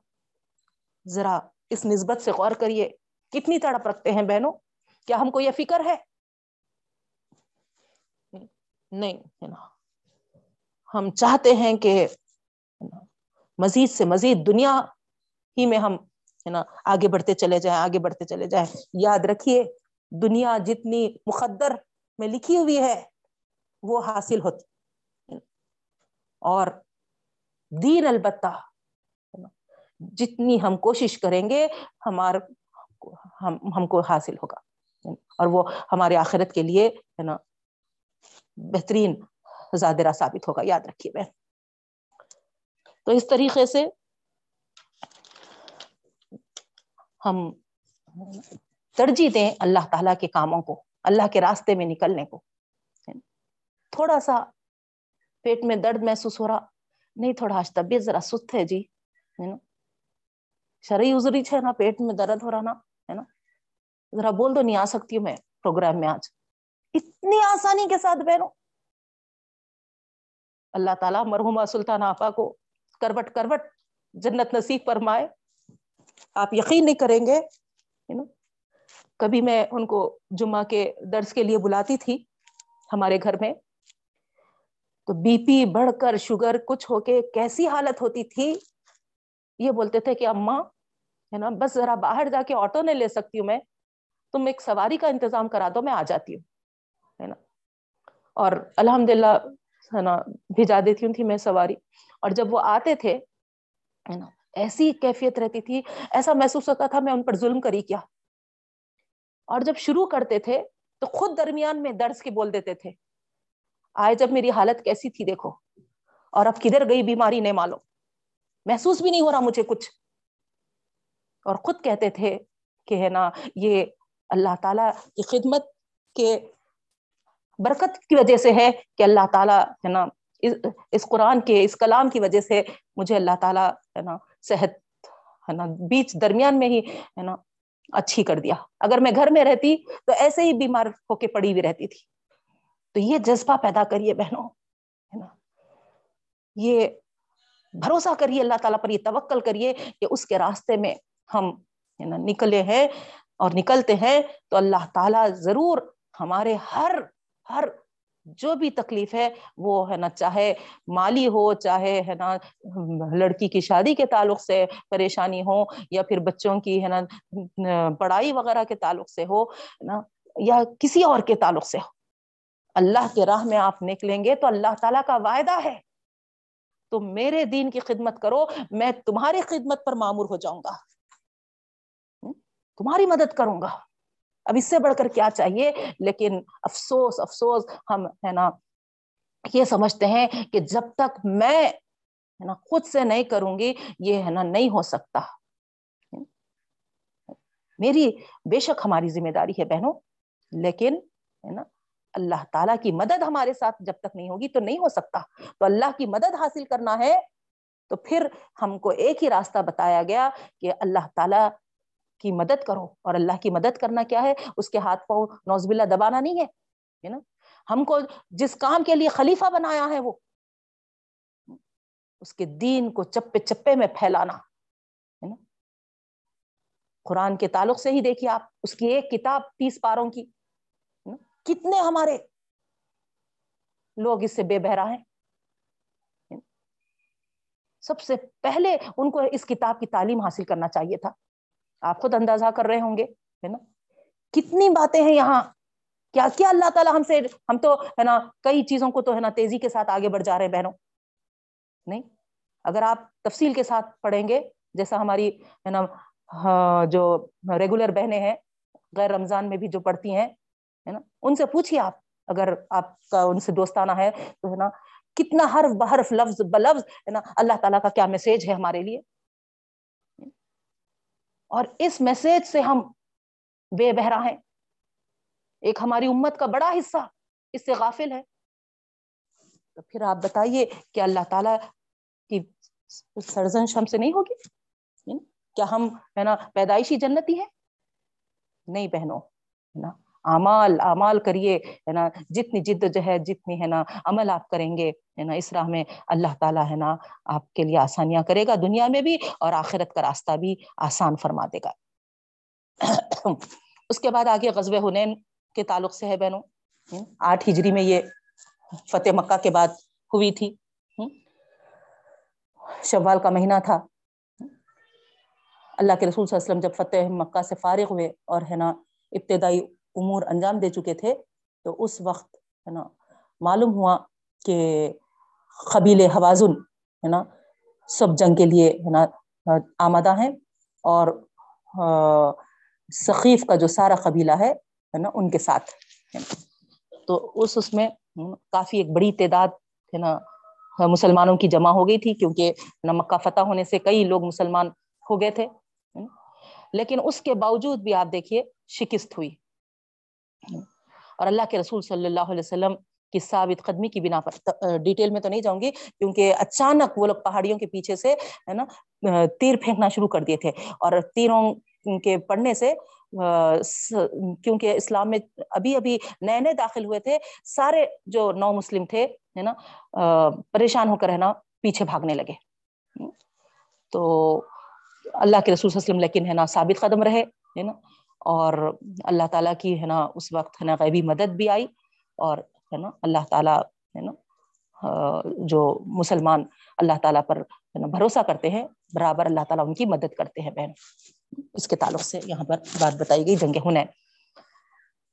A: ذرا اس نسبت سے غور کریے، کتنی تڑپ رکھتے ہیں بہنوں؟ کیا ہم کو یہ فکر ہے؟ نہیں ہم چاہتے ہیں کہ مزید سے مزید دنیا ہی میں ہم، ہے نا، آگے بڑھتے چلے جائیں، آگے بڑھتے چلے جائیں۔ یاد رکھیے، دنیا جتنی مقدر میں لکھی ہوئی ہے وہ حاصل ہوتی اور دین البتہ جتنی ہم کوشش کریں گے، ہمار ہم ہم کو حاصل ہوگا۔ اور وہ ہمارے آخرت کے لیے ہے نا بہترین زیادہ ثابت ہوگا، یاد رکھیے بہن۔ تو اس طریقے سے ہم ترجیح دیں اللہ تعالی کے کاموں کو، اللہ کے راستے میں نکلنے کو۔ تھوڑا سا پیٹ میں درد محسوس ہو رہا۔ نہیں تھوڑا آج طبیعت ذرا سست ہے جی ہے نا؟ شرعی ازری ہے نا، پیٹ میں درد ہو رہا نا، ہے نا؟ ذرا بول دو نہیں آ سکتی ہوں میں پروگرام میں آج۔ اتنی آسانی کے ساتھ بہنوں۔ اللہ تعالیٰ مرحوما سلطان آپا کو کروٹ کروٹ جنت نصیب فرمائے۔ آپ یقین نہیں کریں گے کبھی میں ان کو جمعہ کے درس کے لیے بلاتی تھی ہمارے گھر میں۔ تو بی پی بڑھ کر شوگر کچھ ہو کے کیسی حالت ہوتی تھی؟ یہ بولتے تھے کہ اما ہے نا، بس ذرا باہر جا کے آٹو نہیں لے سکتی ہوں میں، تم ایک سواری کا انتظام کرا دو، میں آ جاتی ہوں، ہے نا۔ اور الحمد للہ ہے نا، بھیجا دیتی ہوں تھی میں سواری۔ اور جب وہ آتے تھے، ہے نا، ایسی کیفیت رہتی تھی، ایسا محسوس ہوتا تھا میں ان پر ظلم کری کیا۔ اور جب شروع کرتے تھے، تو خود درمیان میں درس کے بول دیتے تھے۔ آئے جب میری حالت کیسی تھی دیکھو۔ اور اب کدھر گئی بیماری نہیں معلوم۔ محسوس بھی نہیں ہو رہا مجھے کچھ۔ اور خود کہتے تھے کہ ہے نا، یہ اللہ تعالی کی خدمت کے برکت کی وجہ سے ہے کہ اللہ تعالیٰ ہے نا اس قرآن کے، اس کلام کی وجہ سے مجھے اللہ تعالیٰ ہے نا، صحت ہے نا، بیچ درمیان میں ہی ہے نا، اچھی کر دیا۔ اگر میں گھر میں رہتی تو ایسے ہی بیمار ہو کے پڑی ہوئی رہتی تھی۔ تو یہ جذبہ پیدا کریے بہنوں، ہے نا؟ یہ بھروسہ کریے اللہ تعالیٰ پر، یہ توکل کریے کہ اس کے راستے میں ہم، ہے نا، نکلے ہیں اور نکلتے ہیں تو اللہ تعالیٰ ضرور ہمارے ہر ہر جو بھی تکلیف ہے، وہ، ہے نا، چاہے مالی ہو، چاہے، ہے نا، لڑکی کی شادی کے تعلق سے پریشانی ہو یا پھر بچوں کی، ہے نا، پڑھائی وغیرہ کے تعلق سے ہو نا، یا کسی اور کے تعلق سے ہو۔ اللہ کے راہ میں آپ نکلیں گے تو اللہ تعالیٰ کا وعدہ ہے۔ تو میرے دین کی خدمت کرو، میں تمہاری خدمت پر معمور ہو جاؤں گا۔ تمہاری مدد کروں گا۔ اب اس سے بڑھ کر کیا چاہیے؟ لیکن افسوس افسوس، ہم، ہے نا، یہ سمجھتے ہیں کہ جب تک میں، ہے نا، خود سے نہیں کروں گی، یہ، ہے نا، نہیں ہو سکتا۔ میری بے شک ہماری ذمہ داری ہے بہنوں، لیکن، ہے نا اللہ تعالیٰ کی مدد ہمارے ساتھ جب تک نہیں ہوگی تو نہیں ہو سکتا۔ تو اللہ کی مدد حاصل کرنا ہے۔ تو پھر ہم کو ایک ہی راستہ بتایا گیا کہ اللہ تعالیٰ کی مدد کرو۔ اور اللہ کی مدد کرنا کیا ہے؟ اس کے ہاتھ پاؤں نوز باللہ دبانا نہیں ہے نا؟ ہم کو جس کام کے لیے خلیفہ بنایا ہے وہ۔ اس کے دین کو چپے چپے میں پھیلانا، ہے نا؟ قرآن کے تعلق سے ہی دیکھیے آپ، اس کی ایک کتاب تیس پاروں کی۔ کتنے ہمارے لوگ اس سے بے بہرا ہیں؟ سب سے پہلے ان کو اس کتاب کی تعلیم حاصل کرنا چاہیے تھا۔ آپ خود اندازہ کر رہے ہوں گے، ہے نا؟ کتنی باتیں ہیں یہاں؟ کیا کیا اللہ تعالیٰ ہم سے ہم تو، ہے نا، کئی چیزوں کو تو، ہے نا، تیزی کے ساتھ آگے بڑھ جا رہے ہیں بہنوں۔ نہیں، اگر آپ تفصیل کے ساتھ پڑھیں گے، جیسا ہماری، ہے نا ہاں، جو ریگولر بہنیں ہیں، غیر رمضان میں بھی جو پڑھتی ہیں ہے نا؟ ان سے پوچھیے آپ، اگر آپ کا ان سے دوستانہ ہے تو ہے نا، کتنا حرف بحرف لفظ بلفظ، ہے نا، اللہ تعالیٰ کا کیا میسج ہے ہمارے لیے؟ اور اس میسج سے ہم بے بہرا ہیں۔ ایک ہماری امت کا بڑا حصہ اس سے غافل ہے۔ تو پھر آپ بتائیے کہ اللہ تعالیٰ کی سرزنش ہم سے نہیں ہوگی؟ کیا ہم، ہے نا، پیدائشی جنتی ہے نہیں بہنوں، ہے نا امال امال کریے، ہے نا؟ جتنی جد جہد جتنی، ہے نا، عمل آپ کریں گے، ہے نا، اس راہ میں اللہ تعالیٰ، ہے نا، آپ کے لیے آسانیاں کرے گا دنیا میں بھی اور آخرت کا راستہ بھی آسان فرما دے گا۔ اس کے بعد آگے غزب ہنین کے تعلق سے ہے بہنوں۔ آٹھ ہجری میں یہ فتح مکہ کے بعد ہوئی تھی۔ شوال کا مہینہ تھا۔ اللہ کے رسول صلی اللہ علیہ وسلم جب فتح مکہ سے فارغ ہوئے اور، ہے نا، ابتدائی امور انجام دے چکے تھے، تو اس وقت ہے نا، معلوم ہوا کہ قبیل حوازن ہے نا، سب جنگ کے لیے ہے نا، آمادہ ہیں اور ثقیف کا جو سارا قبیلہ ہے نا، ان کے ساتھ تو اس اس میں کافی ایک بڑی تعداد ہے نا، مسلمانوں کی جمع ہو گئی تھی، کیونکہ نہ مکہ فتح ہونے سے کئی لوگ مسلمان ہو گئے تھے لیکن اس کے باوجود بھی آپ دیکھیے، شکست ہوئی۔ اور اللہ کے رسول صلی اللہ علیہ وسلم کی ثابت قدمی کی بنا پر ڈیٹیل میں تو نہیں جاؤں گی، کیونکہ اچانک وہ لوگ پہاڑیوں کے پیچھے سے، ہے نا تیر پھینکنا شروع کر دیے تھے۔ اور تیروں کے پڑھنے سے کیونکہ اسلام میں ابھی ابھی نئے نئے داخل ہوئے تھے، سارے جو نو مسلم تھے، ہے نا پریشان ہو کر، ہے نا، پیچھے بھاگنے لگے۔ تو اللہ کے رسول وسلم لیکن، ہے نا، ثابت قدم رہے، ہے نا۔ اور اللہ تعالیٰ کی ہے نا، اس وقت ہے نا غیبی مدد بھی آئی اور ہے نا اللہ تعالیٰ ہے نا جو مسلمان اللہ تعالیٰ پر بھروسہ کرتے ہیں، برابر اللہ تعالیٰ ان کی مدد کرتے ہیں بہن۔ اس کے تعلق سے یہاں پر بات بتائی گئی، جنگ ہن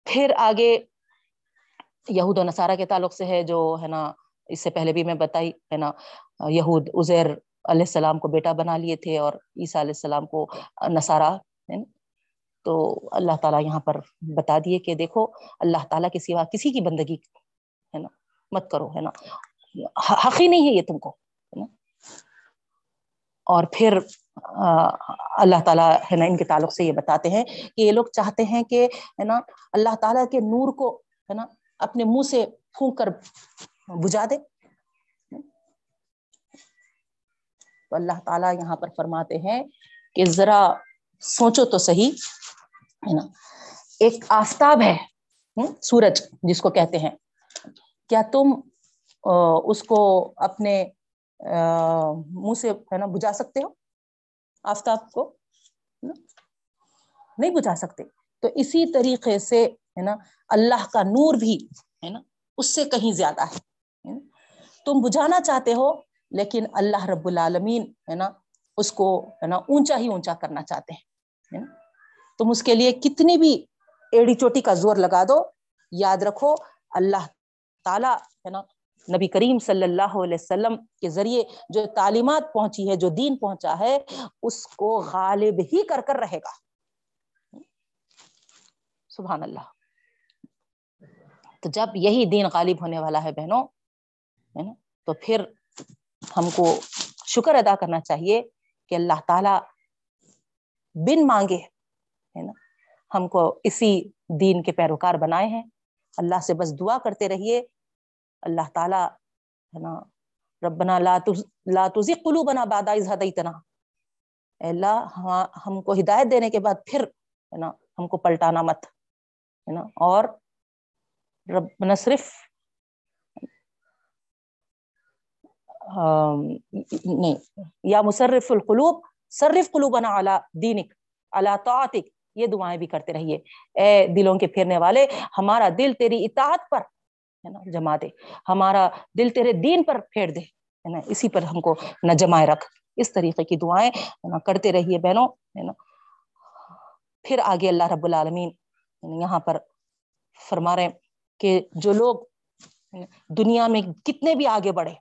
A: پھر آگے یہود و نصارہ کے تعلق سے ہے، جو ہے نا، اس سے پہلے بھی میں بتائی، ہے نا، یہود عزیر علیہ السلام کو بیٹا بنا لیے تھے اور عیسیٰ علیہ السلام کو نصارہ تو اللہ تعالیٰ یہاں پر بتا دیے کہ دیکھو، اللہ تعالیٰ کے سوا کسی کی بندگی ہے نا؟ مت کرو، ہے نا؟ حق ہی نہیں ہے یہ تم کو اور پھر اللہ تعالیٰ ہے نا، ان کے تعلق سے یہ بتاتے ہیں کہ یہ لوگ چاہتے ہیں کہ، ہے نا، اللہ تعالیٰ کے نور کو، ہے نا، اپنے منہ سے پھونک کر بجھا دے۔ تو اللہ تعالیٰ یہاں پر فرماتے ہیں کہ ذرا سوچو تو صحیح ہے نا۔ ایک آفتاب ہے سورج، جس کو کہتے ہیں۔ کیا تم اس کو اپنے منہ سے، ہے نا، بجھا سکتے ہو؟ آفتاب کو نہیں بجھا سکتے۔ تو اسی طریقے سے، ہے نا، اللہ کا نور بھی، ہے نا، اس سے کہیں زیادہ ہے تم بجھانا چاہتے ہو، لیکن اللہ رب العالمین، ہے نا، اس کو، ہے نا، اونچا ہی اونچا کرنا چاہتے ہیں تم اس کے لیے کتنی بھی ایڑی چوٹی کا زور لگا دو، یاد رکھو، اللہ تعالی ہے نا، نبی کریم صلی اللہ علیہ وسلم کے ذریعے جو تعلیمات پہنچی ہے، جو دین پہنچا ہے، اس کو غالب ہی کر کر رہے گا۔ سبحان اللہ۔ تو جب یہی دین غالب ہونے والا ہے بہنوں، ہے نا، تو پھر ہم کو شکر ادا کرنا چاہیے کہ اللہ تعالی بن مانگے۔ ہے نا؟ ہم کو اسی دین کے پیروکار بنائے ہیں۔ اللہ سے بس دعا کرتے رہیے۔ اللہ تعالی ہے نا؟ ربنا لا لا تزغ قلوبنا بعد اذ هديتنا اللہ، ہم کو ہدایت دینے کے بعد پھر ہے نا؟ ہم کو پلٹانا مت۔ ہے نا؟ اور رب صرف نہیں، یا مصرف القلوب، صرف قلوبنا علی دینک، علی طاعتک۔ یہ دعائیں بھی کرتے رہیے۔ اے دلوں کے پھیرنے والے، ہمارا دل تیری اطاعت پر، ہے نا، جما دے۔ ہمارا دل تیرے دین پر پھیر دے، ہے نا، اسی پر ہم کو نہ جمائے رکھ۔ اس طریقے کی دعائیں نا، کرتے رہیے بہنوں، ہے نا۔ پھر آگے اللہ رب العالمین یہاں پر فرما رہے کہ جو لوگ دنیا میں کتنے بھی آگے بڑھے،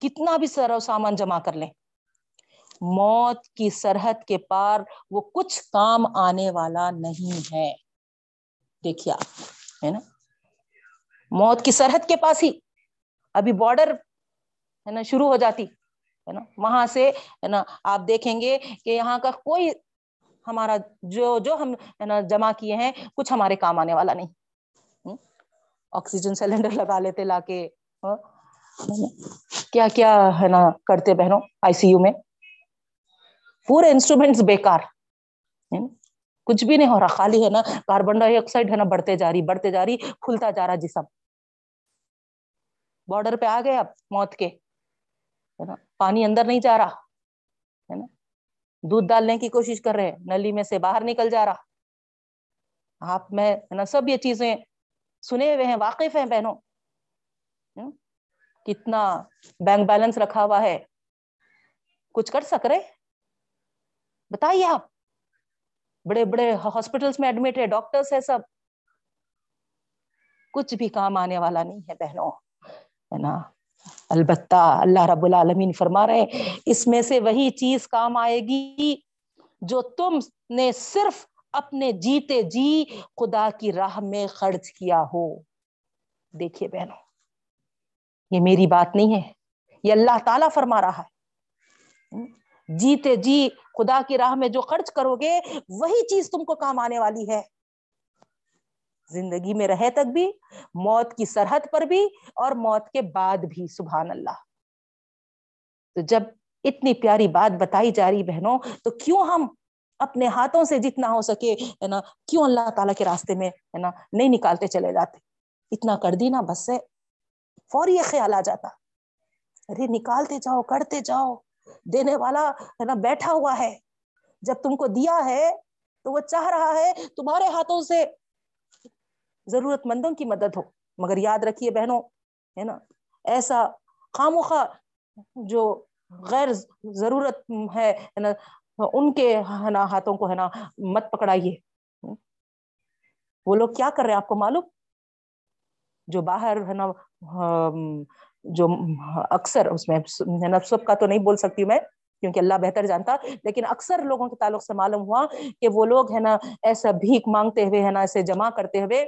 A: کتنا بھی سر و سامان جمع کر لیں موت کی سرحد کے پار وہ کچھ کام آنے والا نہیں ہے۔ دیکھیے ہے نا؟ موت کی سرحد کے پاس ہی۔ ابھی بارڈر ہے نا، شروع ہو جاتی، ہے نا؟ وہاں سے، ہے نا، آپ دیکھیں گے کہ یہاں کا کوئی ہمارا جو جو ہم، ہے نا، جمع کیے ہیں، کچھ ہمارے کام آنے والا نہیں۔ آکسیجن سلنڈر لگا لیتے، لا کے۔ ہاں، کیا کیا، ہے نا، کرتے بہنوں آئی سی یو میں؟ پورے انسٹرومینٹس بیکار کچھ بھی نہیں ہو رہا، خالی ہے نا کاربن ڈائی آکسائڈ ہے نا، بڑھتے جا رہی، بڑھتے جا رہی، کھلتا جا رہا جسم۔ بارڈر پہ آ گئے اب، موت کے۔ ہے نا، پانی اندر نہیں جا رہا۔ ہے نا، دودھ ڈالنے کی کوشش کر رہے نلی میں سے باہر نکل جا رہا۔ آپ، میں، ہے نا، سب یہ چیزیں سنے ہوئے ہیں، واقف ہیں بہنوں۔ کتنا بینک بیلنس رکھا ہوا ہے۔ کچھ کر سک رہے؟ بتائیے آپ۔ بڑے بڑے ہاسپٹلس میں ایڈمٹ ہے ڈاکٹرس ہے سب۔ کچھ بھی کام آنے والا نہیں ہے بہنوں، ہے نا؟ البتہ اللہ رب العالمین فرما رہے اس میں سے وہی چیز کام آئے گی جو تم نے صرف اپنے جیتے جی خدا کی راہ میں خرچ کیا ہو۔ دیکھیے بہنوں، یہ میری بات نہیں ہے، یہ اللہ تعالی فرما رہا ہے۔ جیتے جی خدا کی راہ میں جو خرچ کرو گے، وہی چیز تم کو کام آنے والی ہے۔ زندگی میں رہے تک بھی، موت کی سرحد پر بھی، اور موت کے بعد بھی، سبحان اللہ۔ تو جب اتنی پیاری بات بتائی جا رہی بہنوں، تو کیوں ہم اپنے ہاتھوں سے جتنا ہو سکے، ہے نا، کیوں اللہ تعالیٰ کے راستے میں، ہے نا، نہیں نکالتے چلے جاتے؟ اتنا کر دی نا بس سے فوری یہ خیال آ جاتا۔ ارے، نکالتے جاؤ، کرتے جاؤ۔ دینے والا ہے نا، بیٹھا ہوا ہے۔ جب تم کو دیا ہے تو وہ چاہ رہا ہے تمہارے ہاتھوں سے۔ ضرورت مندوں کی مدد ہو۔ مگر یاد رکھیے بہنوں، ہے نا، ایسا خاموخواہ جو غیر ضرورت ہے نا، ان کے ہے نا ہاتھوں کو، ہے نا، مت پکڑائیے۔ وہ لوگ کیا کر رہے ہیں آپ کو معلوم؟ جو باہر، ہے نا جو اکثر اس میں سب کا تو نہیں بول سکتی میں، کیونکہ اللہ بہتر جانتا، لیکن اکثر لوگوں کے تعلق سے معلوم ہوا کہ وہ لوگ ہے نا ایسا بھیک مانگتے ہوئے، ہے نا، ایسے جمع کرتے ہوئے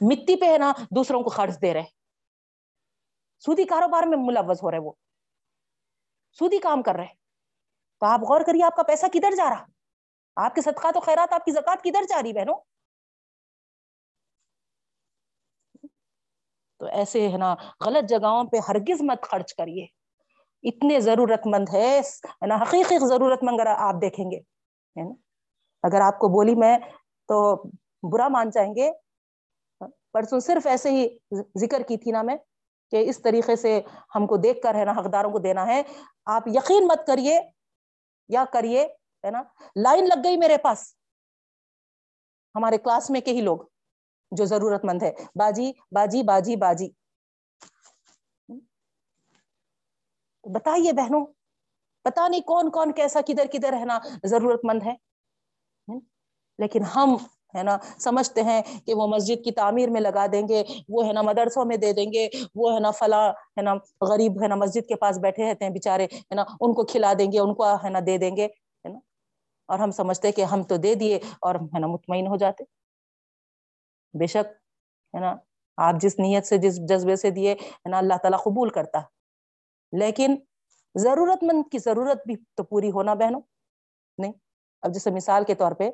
A: مٹی پہ ہے نا دوسروں کو خرچ دے رہے۔ سودی کاروبار میں ملوث ہو رہے وہ۔ سودی کام کر رہے۔ تو آپ غور کریے، آپ کا پیسہ کدھر جا رہا؟ آپ کے صدقات و خیرات، آپ کی زکات کدھر جا رہی بہنوں؟ تو ایسے ہے نا، غلط جگہوں پہ ہرگز مت خرچ کریے۔ اتنے ضرورت مند ہے نا، حقیقی ضرورت مند اگر آپ دیکھیں گے اگر آپ کو بولی میں تو برا مان جائیں گے۔ پرسوں صرف ایسے ہی ذکر کی تھی نا میں کہ اس طریقے سے ہم کو دیکھ کر، ہے نا، حقداروں کو دینا ہے۔ آپ یقین مت کریے، یا کریے، ہے نا، لائن لگ گئی میرے پاس۔ ہمارے کلاس میں کے ہی لوگ۔ جو ضرورت مند ہے۔ باجی باجی باجی باجی۔ بتائیے بہنوں پتا نہیں کون کون کیسا کدھر کدھر رہنا ضرورت مند ہے۔ لیکن ہم، ہے نا، سمجھتے ہیں کہ وہ مسجد کی تعمیر میں لگا دیں گے، وہ ہے نا مدرسوں میں دے دیں گے، وہ ہے نا فلاں، ہے نا، غریب، ہے نا، مسجد کے پاس بیٹھے رہتے ہیں بےچارے ہے نا، ان کو کھلا دیں گے، ان کو، ہے نا، دے دیں گے، ہے نا۔ اور ہم سمجھتے کہ ہم تو دے دیے اور، ہے نا، مطمئن ہو جاتے۔ بے شک، ہے نا؟ آپ جس نیت سے، جس جذبے سے دیے، ہے نا، اللہ تعالیٰ قبول کرتا۔ لیکن ضرورت مند کی ضرورت بھی تو پوری ہونا بہنوں۔ نہیں، اب جیسے مثال کے طور پہ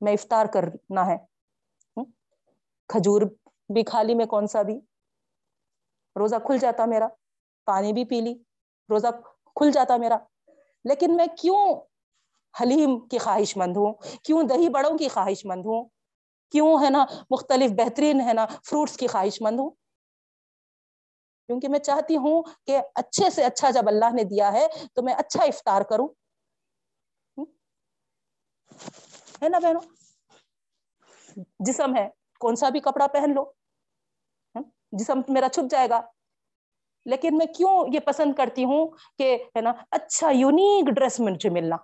A: میں افطار کرنا ہے۔ کھجور بھی کھا لی میں، کون سا بھی۔ روزہ کھل جاتا میرا، پانی بھی پی لی۔ روزہ کھل جاتا میرا۔ لیکن میں کیوں حلیم کی خواہش مند ہوں؟ کیوں دہی بڑوں کی خواہش مند ہوں؟ کیوں ہے نا مختلف بہترین ہے نا فروٹس کی خواہش مند ہوں؟ کیونکہ میں چاہتی ہوں کہ اچھے سے اچھا جب اللہ نے دیا ہے تو میں اچھا افطار کروں۔ ہے نا بہنوں؟ جسم ہے، کون سا بھی کپڑا پہن لو۔ جسم میرا چھپ جائے گا۔ لیکن میں کیوں یہ پسند کرتی ہوں کہ ہے نا اچھا یونیک ڈریس مجھے ملنا۔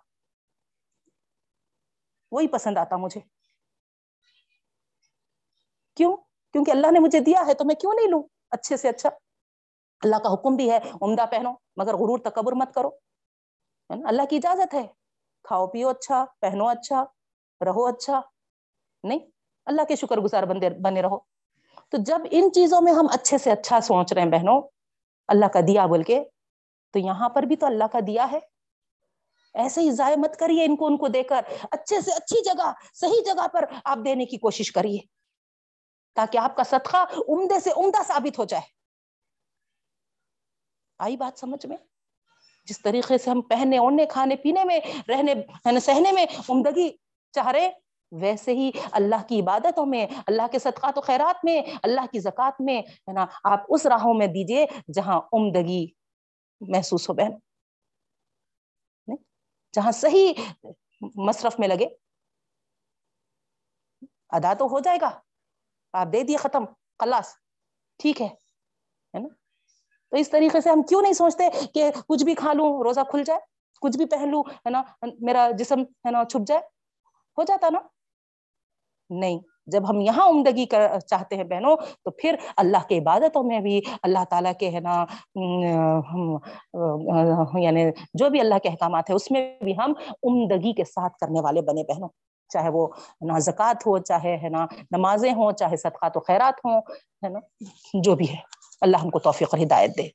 A: وہی پسند آتا مجھے۔ کیوں؟ کیونکہ اللہ نے مجھے دیا ہے تو میں کیوں نہیں لوں؟ اچھے سے اچھا۔ اللہ کا حکم بھی ہے، عمدہ پہنو، مگر غرور، تکبر مت کرو۔ اللہ کی اجازت ہے۔ کھاؤ، پیو اچھا پہنو اچھا رہو اچھا۔ نہیں، اللہ کے شکر گزار بندے، بنے رہو۔ تو جب ان چیزوں میں ہم اچھے سے اچھا سوچ رہے ہیں بہنوں، اللہ کا دیا بول کے، تو یہاں پر بھی تو اللہ کا دیا ہے۔ ایسے ہی ضائع مت کریے ان کو ان کو دے کر۔ اچھے سے اچھی جگہ، صحیح جگہ پر آپ دینے کی کوشش کریے۔ تاکہ آپ کا صدقہ عمدے سے عمدہ ثابت ہو جائے۔ آئی بات سمجھ میں؟ جس طریقے سے ہم پہننے اوڑھنے، کھانے، پینے میں رہنے یعنی سہنے میں عمدگی چاہ رہے ویسے ہی اللہ کی عبادتوں میں، اللہ کے صدقات و خیرات میں، اللہ کی زکات میں، ہے نا، آپ اس راہوں میں دیجیے جہاں عمدگی محسوس ہو، بہن۔ جہاں صحیح مصرف میں لگے۔ ادا تو ہو جائے گا۔ آپ دے دیے ختم، خلاص، ٹھیک ہے نا؟ تو اس طریقے سے ہم کیوں نہیں سوچتے کہ کچھ بھی کھا لوں، روزہ کھل جائے، کچھ بھی پہن لوں، ہے نا؟ میرا جسم، ہے نا، چھپ جائے، ہو جاتا نا؟ نہیں، جب ہم یہاں عمدگی کر، چاہتے ہیں بہنوں، تو پھر اللہ کے عبادتوں میں بھی اللہ تعالیٰ کے، ہے نا یعنی جو بھی اللہ کے احکامات ہے اس میں بھی ہم عمدگی کے ساتھ کرنے والے بنے بہنوں۔ چاہے وہ نا زکوٰۃ ہو، چاہے ہے نا نمازیں ہوں، چاہے صدقات و خیرات ہوں، ہے نا؟ جو بھی ہے۔ اللہ ہم کو توفیق اور ہدایت دے۔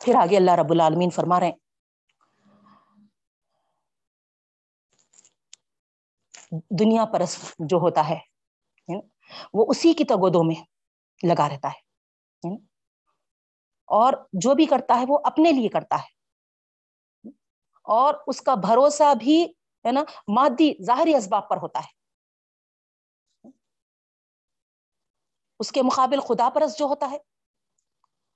A: پھر آگے اللہ رب العالمین فرما رہے ہیں۔ دنیا پرس جو ہوتا ہے وہ اسی کی تگودوں میں لگا رہتا ہے اور جو بھی کرتا ہے وہ اپنے لیے کرتا ہے۔ اور اس کا بھروسہ بھی ہے نا مادی ظاہری اسباب پر ہوتا ہے۔ اس کے مقابل خدا پرس جو ہوتا ہے،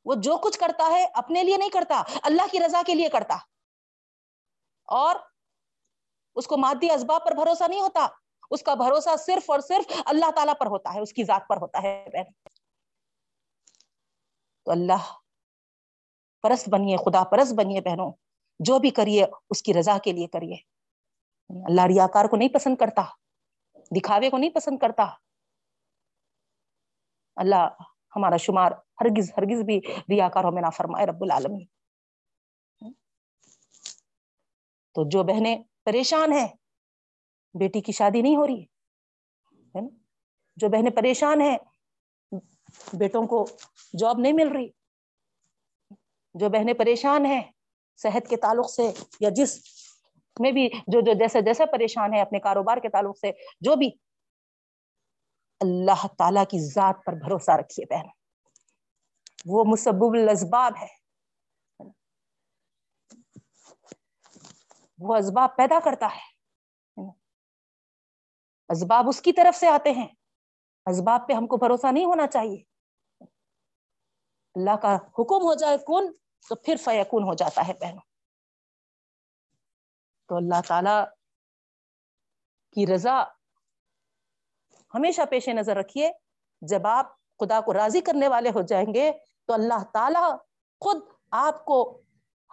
A: وہ جو کچھ کرتا ہے اپنے لیے نہیں کرتا، اللہ کی رضا کے لیے کرتا۔ اور اس کو مادی اسباب پر بھروسہ نہیں ہوتا، اس کا بھروسہ صرف اور صرف اللہ تعالیٰ پر ہوتا ہے، اس کی ذات پر ہوتا ہے۔ بہن تو اللہ پرست بنیے، خدا پرست بنیے بہنوں، جو بھی کریے، اس کی رضا کے لیے کریے۔ یعنی اللہ ریاکار کو نہیں پسند کرتا، دکھاوے کو نہیں پسند کرتا۔ اللہ ہمارا شمار ہرگز ہرگز بھی ریاکاروں میں نہ فرمائے رب العالمین۔ تو جو بہنیں پریشان ہیں، بیٹی کی شادی نہیں ہو رہی ہے جو بہنیں پریشان ہیں، بیٹوں کو جاب نہیں مل رہی۔ جو بہنیں پریشان ہیں صحت کے تعلق سے یا جس میں بھی جو جو جیسے جیسے پریشان ہے اپنے کاروبار کے تعلق سے، جو بھی، اللہ تعالی کی ذات پر بھروسہ رکھیے بہن۔ وہ مسبب الاسباب ہے۔ وہ اسباب پیدا کرتا ہے۔ اسباب اس کی طرف سے آتے ہیں۔ اسباب پہ ہم کو بھروسہ نہیں ہونا چاہیے۔ اللہ کا حکم ہو جائے کون؟ تو پھر فیکون ہو جاتا ہے بہنوں۔ تو اللہ تعالی کی رضا ہمیشہ پیش نظر رکھیے۔ جب آپ خدا کو راضی کرنے والے ہو جائیں گے تو اللہ تعالی خود آپ کو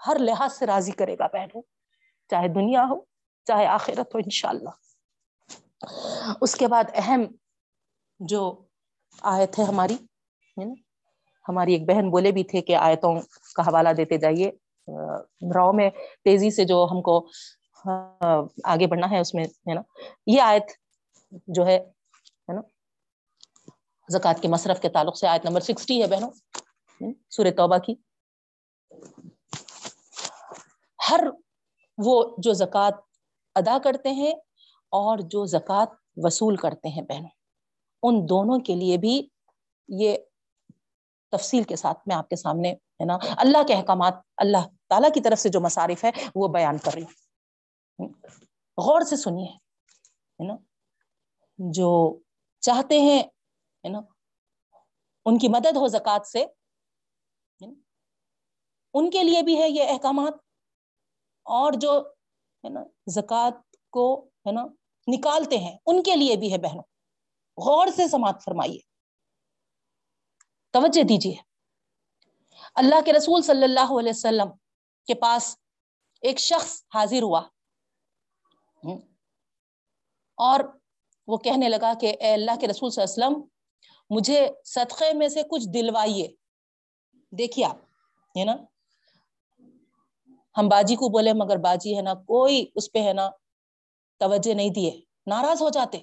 A: ہر لحاظ سے راضی کرے گا بہنوں۔ چاہے دنیا ہو، چاہے آخرت ہو، انشاءاللہ۔ اس کے بعد اہم جو آیت ہے ہماری ہماری ایک بہن بولے بھی تھے کہ آیتوں کا حوالہ دیتے جائیے۔ راؤ میں تیزی سے جو ہم کو آگے بڑھنا ہے اس میں، ہے نا۔ یہ آیت جو ہے نا، زکوٰۃ کے مصرف کے تعلق سے آیت نمبر سکسٹی ہے بہنوں۔ سورہ توبہ کی۔ ہر وہ جو زکوٰۃ ادا کرتے ہیں اور جو زکوٰۃ وصول کرتے ہیں بہنوں، ان دونوں کے لیے بھی یہ تفصیل کے ساتھ میں آپ کے سامنے ہے نا، اللہ کے احکامات، اللہ تعالیٰ کی طرف سے جو مصارف ہے، وہ بیان کر رہی ہوں۔ غور سے سنیے، ہے نا، جو چاہتے ہیں، ہے نا، ان کی مدد ہو زکوٰۃ سے ان کے لیے بھی ہے یہ احکامات۔ اور جو، ہے نا، زکوٰۃ کو، ہے نا، نکالتے ہیں، ان کے لیے بھی ہے بہنوں۔ غور سے سماعت فرمائیے۔ توجہ دیجیے اللہ کے رسول صلی اللہ علیہ وسلم کے پاس ایک شخص حاضر ہوا۔ اور وہ کہنے لگا کہ اے اللہ کے رسول صلی اللہ علیہ وسلم، مجھے صدقے میں سے کچھ دلوائیے۔ دیکھیے آپ، ہے نا؟ ہم باجی کو بولے، مگر باجی ہے نا، کوئی اس پہ ہے نا توجہ نہیں دیے، ناراض ہو جاتے۔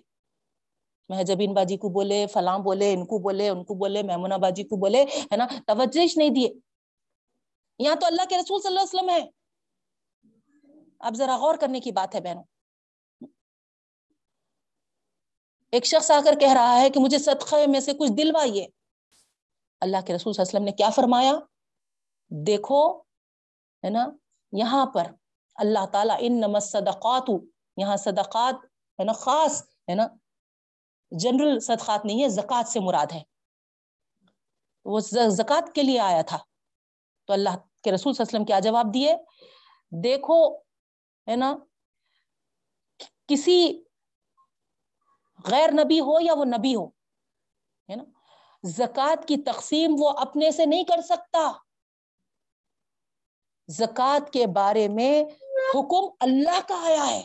A: مہجبین باجی کو بولے فلاں بولے ان کو بولے ان کو بولے میمونہ باجی کو بولے ہے نا توجہ نہیں دیے یہاں تو اللہ کے رسول صلی اللہ علیہ وسلم ہے اب ذرا غور کرنے کی بات ہے بہنوں ایک شخص آ کر کہہ رہا ہے کہ مجھے صدقے میں سے کچھ دلوائیے اللہ کے رسول صلی اللہ علیہ وسلم نے کیا فرمایا دیکھو ہے نا یہاں پر اللہ تعالیٰ ان نمس صدقات یہاں صدقات ہے نا خاص ہے نا جنرل صدقات نہیں ہے، زکوٰۃ سے مراد ہے۔ وہ زکوٰۃ کے لیے آیا تھا۔ تو اللہ کے رسول صلی اللہ علیہ وسلم کیا جواب دیے؟ دیکھو، ہے نا، کسی غیر نبی ہو یا وہ نبی ہو، ہے نا، زکوٰۃ کی تقسیم وہ اپنے سے نہیں کر سکتا۔ زکوٰۃ کے بارے میں حکم اللہ کا آیا ہے۔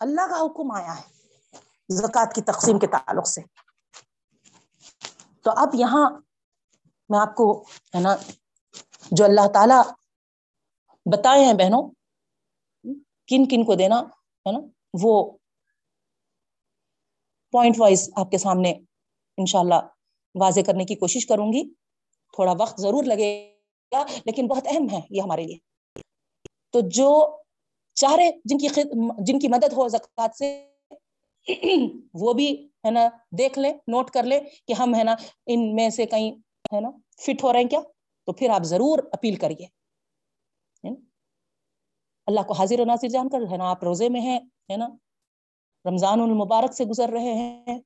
A: اللہ کا حکم آیا ہے۔ زکوٰۃ کی تقسیم کے تعلق سے۔ تو اب یہاں میں آپ کو ہے نا جو اللہ تعالی بتائے ہیں بہنوں، کن کن کو دینا ہے نا، وہ پوائنٹ وائز آپ کے سامنے انشاءاللہ واضح کرنے کی کوشش کروں گی۔ تھوڑا وقت ضرور لگے گا، لیکن بہت اہم ہے یہ ہمارے لیے۔ تو جو چاہ رہے، جن کی جن کی مدد ہو زکوٰۃ سے وہ بھی ہے نا دیکھ لیں نوٹ کر لیں کہ ہم ہے نا ان میں سے کہیں ہے نا فٹ ہو رہے ہیں کیا؟ تو پھر آپ ضرور اپیل کریے۔ اللہ کو حاضر و ناصر جان کر ہے نا آپ روزے میں ہیں، ہے نا؟ رمضان المبارک سے گزر رہے ہیں۔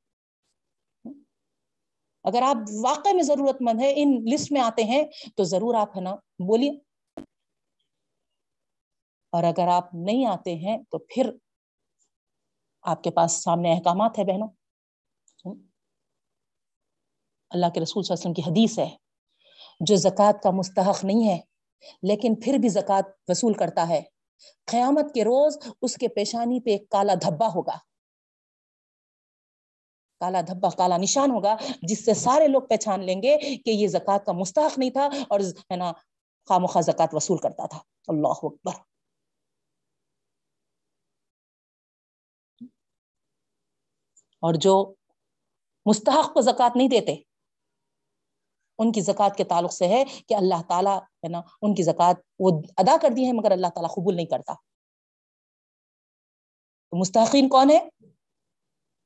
A: اگر آپ واقع میں ضرورت مند ہے ان لسٹ میں آتے ہیں، تو ضرور آپ ہے نا بولیے۔ اور اگر آپ نہیں آتے ہیں، تو پھر آپ کے پاس سامنے احکامات ہے بہنوں۔ اللہ کے رسول صلی اللہ علیہ وسلم کی حدیث ہے، جو زکوٰۃ کا مستحق نہیں ہے، لیکن پھر بھی زکوٰۃ وصول کرتا ہے۔ قیامت کے روز اس کے پیشانی پہ ایک کالا دھبا ہوگا۔ کالا دھبا، کالا نشان ہوگا، جس سے سارے لوگ پہچان لیں گے کہ یہ زکوٰۃ کا مستحق نہیں تھا اور ہے نا خامخواہ زکوٰۃ وصول کرتا تھا۔ اللہ اکبر۔ اور جو مستحق کو زکوٰۃ نہیں دیتے، ان کی زکوٰۃ کے تعلق سے ہے کہ اللہ تعالیٰ ہے نا، ان کی زکوٰۃ وہ ادا کر دی ہے، مگر اللہ تعالیٰ قبول نہیں کرتا۔ تو مستحقین کون ہے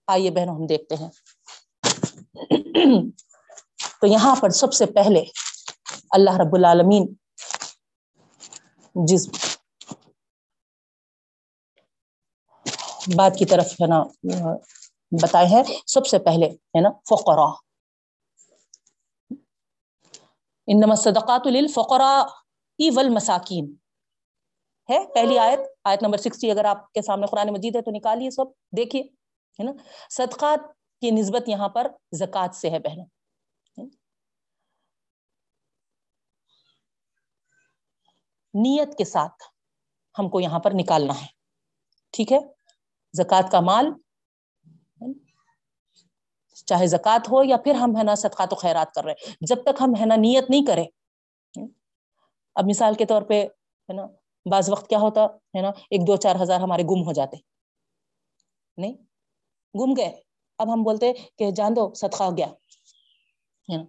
A: آئیے بہنوں، ہم دیکھتے ہیں۔ تو یہاں پر سب سے پہلے اللہ رب العالمین جس بات کی طرف ہے نا بتائے ہیں سب سے پہلے، ہے نا فقرا انما صدقات للفقراء والمساکین۔ ہے، پہلی آیت آیت نمبر سکسٹی، اگر آپ کے سامنے قرآن مجید ہے تو نکالیے سب، دیکھیے، ہے نا، صدقات کی نسبت یہاں پر زکوٰۃ سے ہے، بہنوں۔ نیت کے ساتھ ہم کو یہاں پر نکالنا ہے، ٹھیک ہے؟ زکوٰۃ کا مال چاہے زکوٰۃ ہو یا پھر ہم ہے نا صدقات و خیرات کر رہے جب تک ہم ہے نا نیت نہیں کرے اب مثال کے طور پہ ہے نا، بعض وقت کیا ہوتا ہے نا، ایک دو چار ہزار ہمارے گم ہو جاتے۔ نہیں، گم گئے۔ اب ہم بولتے کہ جان دو، صدقہ گیا۔ ہے نا۔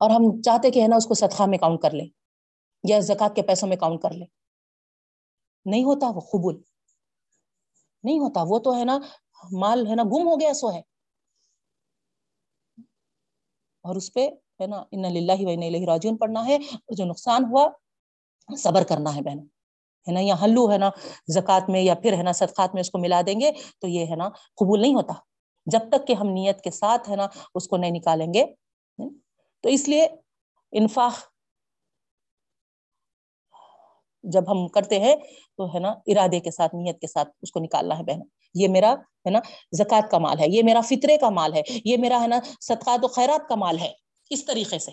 A: اور ہم چاہتے کہ ہے نا اس کو صدقہ میں کاؤنٹ کر لیں، یا زکوٰۃ کے پیسوں میں کاؤنٹ کر لیں۔ نہیں ہوتا وہ قبول۔ نہیں ہوتا، وہ تو ہے نا مال ہے نا گم ہو گیا، سو ہے۔ اور اس پہ ہے نا، ان اللہ و راجون پڑھنا ہے، اور جو نقصان ہوا، صبر کرنا ہے بہن ہے نا، یا ہلو ہے نا، زکوٰۃ میں یا پھر ہے نا، صدقات میں اس کو ملا دیں گے، تو یہ ہے نا، قبول نہیں ہوتا۔ جب تک کہ ہم نیت کے ساتھ ہے نا، اس کو نہیں نکالیں گے تو اس لیے انفاق جب ہم کرتے ہیں تو ہے نا ارادے کے ساتھ، نیت کے ساتھ اس کو نکالنا ہے بہن یہ میرا ہے نا زکوٰۃ کا مال ہے، یہ میرا فطرے کا مال ہے، یہ میرا ہے نا صدقات و خیرات کا مال ہے۔ اس طریقے سے۔